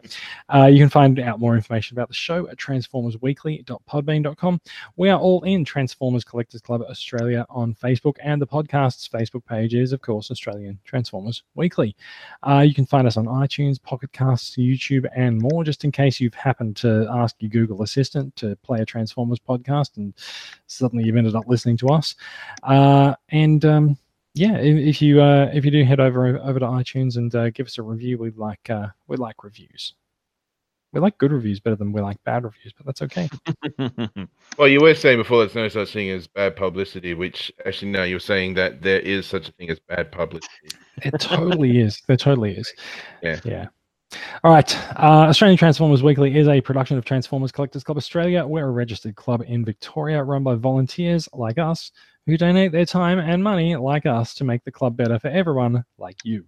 Uh, you can find out more information about the show at transformersweekly.podbean.com. We are all in Transformers Collectors Club Australia on Facebook, and the podcast's Facebook page is, of course, Australian Transformers Weekly. Uh, you can find us on iTunes, Pocket Casts, YouTube, and more, just in case you've happened to ask your Google Assistant to play a Transformers podcast and suddenly you've ended up listening to us. Uh, and um, yeah, if, if you uh, if you do head over over to iTunes and uh, give us a review, we like uh, we like reviews. We like good reviews better than we like bad reviews, but that's okay. well, you were saying before there's no such thing as bad publicity, which actually no, you're saying that there is such a thing as bad publicity. It totally is. There totally is. Yeah. Yeah. All right. Uh, Australian Transformers Weekly is a production of Transformers Collectors Club Australia. We're a registered club in Victoria run by volunteers like us who donate their time and money, like us, to make the club better for everyone like you.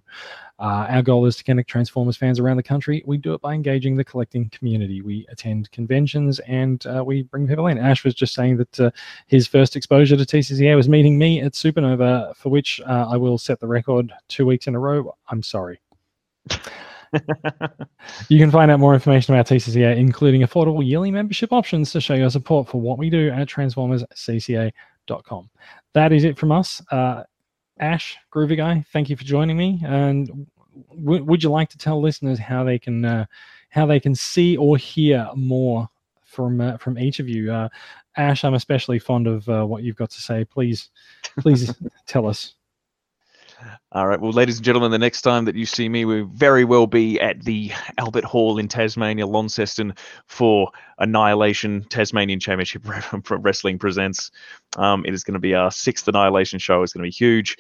Uh, our goal is to connect Transformers fans around the country. We do it by engaging the collecting community. We attend conventions and uh, we bring people in. Ash was just saying that uh, his first exposure to TCCA was meeting me at Supernova, for which uh, I will set the record two weeks in a row. I'm sorry. you can find out more information about TCCA, including affordable yearly membership options to show your support for what we do at transformerscca.com that is it from us. Uh, Ash, Groovy Guy, thank you for joining me. And w- would you like to tell listeners how they can uh, how they can see or hear more from uh, from each of you? Uh, Ash, I'm especially fond of uh, what you've got to say. Please, please tell us. All right. Well, ladies and gentlemen, the next time that you see me, we very well be at the Albert Hall in Tasmania, Launceston, for Annihilation Tasmanian Championship Wrestling presents. Um, it is going to be our sixth Annihilation show. It's going to be huge.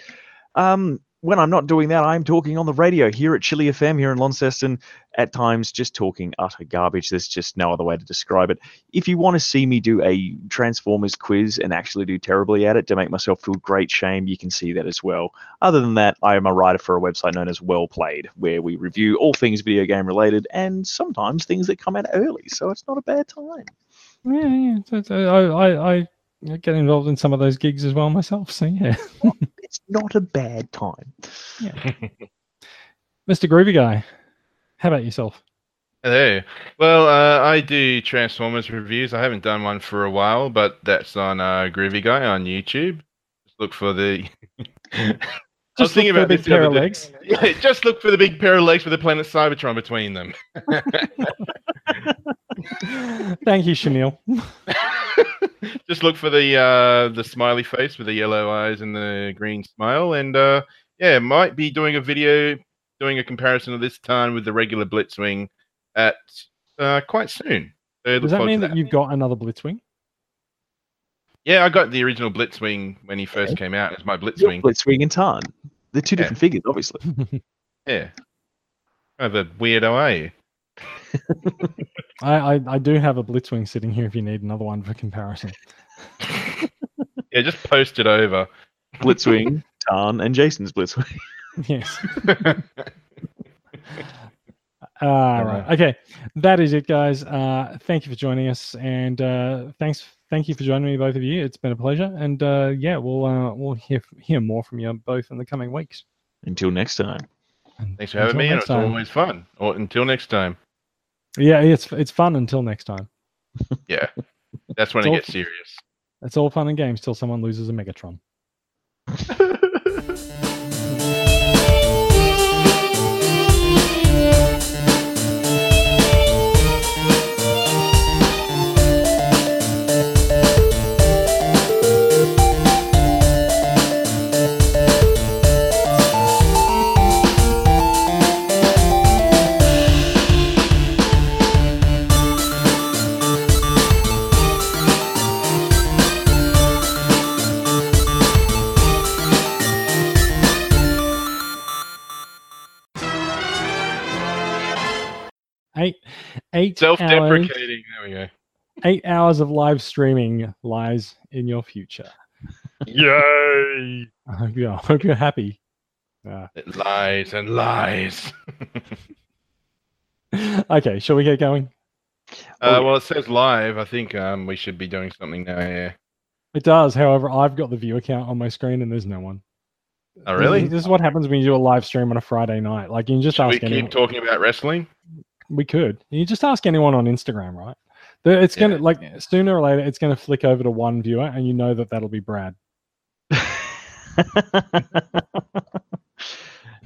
Um, when I'm not doing that, I'm talking on the radio here at Chile FM here in Launceston, at times just talking utter garbage. There's just no other way to describe it. If you want to see me do a Transformers quiz and actually do terribly at it to make myself feel great shame, you can see that as well. Other than that, I am a writer for a website known as Well Played, where we review all things video game related and sometimes things that come out early, so it's not a bad time. Yeah, yeah. I, I, I get involved in some of those gigs as well myself, so yeah. Oh, it's not a bad time. Yeah. Mr. Groovy Guy, how about yourself? Hello. Well, uh, I do Transformers reviews. I haven't done one for a while, but that's on uh, Groovy Guy on YouTube. Just look for the. just thinking about the big pair of legs. Yeah, just look for the big pair of legs with the planet Cybertron between them. Thank you, Shamil. just look for the uh, the smiley face with the yellow eyes and the green smile, and uh, yeah, might be doing a video doing a comparison of this time with the regular Blitzwing at uh, quite soon. So Does that mean that, that you've got another Blitzwing? Yeah, I got the original Blitzwing when he first okay. came out as my Blitzwing. Blitzwing and Tarn. They're two yeah. different figures, obviously. yeah. Kind of a weirdo, are you? I, I, I do have a Blitzwing sitting here if you need another one for comparison. yeah, just post it over. Blitzwing, Tarn, and Jason's Blitzwing. yes. All right. Okay. That is it, guys. Uh, thank you for joining us, and uh, thanks. Thank you for joining me, both of you. It's been a pleasure, and uh, yeah, we'll uh, we'll hear hear more from you both in the coming weeks. Until next time. Thanks for having me, and it's time. always fun. Or until next time. Yeah, it's it's fun until next time. yeah, that's when it gets serious. It's all fun and games till someone loses a Megatron. eight self-deprecating. Hours, there we go. Eight hours of live streaming lies in your future. Yay! I hope you're, I hope you're happy. Uh, it lies and lies. okay, shall we get going? Uh, well, it says live. I think um, we should be doing something now. Yeah. It does. However, I've got the viewer count on my screen, and there's no one. Oh, really? This is what happens when you do a live stream on a Friday night. Like you can just should ask. We keep anyone. talking about wrestling. We could. You just ask anyone on Instagram, right? It's gonna yeah. like sooner or later, it's gonna flick over to one viewer, and you know that that'll be Brad.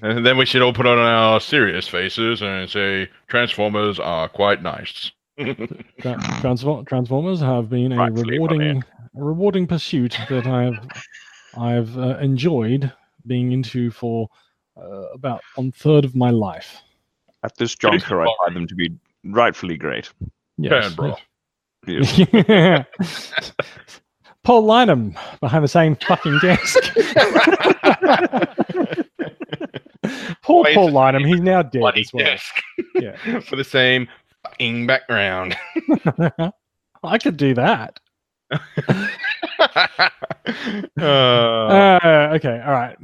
and then we should all put on our serious faces and say Transformers are quite nice. Transform- Transformers have been a rewarding, rewarding pursuit that I've I've uh, enjoyed being into for uh, about one third of my life. At this juncture, I find them to be rightfully great. Yes. bro. Paul Lyneham behind the same fucking desk. Poor Paul Lyneham, he's now dead as well. Desk. Yeah. For the same fucking background. I could do that. uh, uh, okay, all right.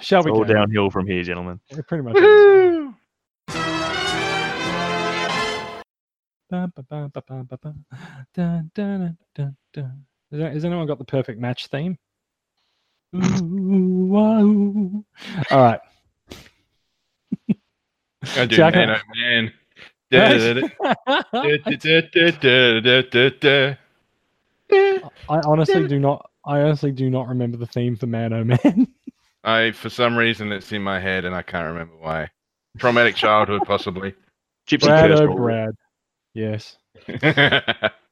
Shall we go downhill from here, gentlemen? It pretty much is. Has anyone got the perfect match theme? Ooh, All right. I do, Jack, man, oh, man. I honestly do not. I honestly do not remember the theme for Man Oh Man. I, for some reason, it's in my head and I can't remember why. Traumatic childhood, possibly. Gypsy Brad, oh Brad. Yes.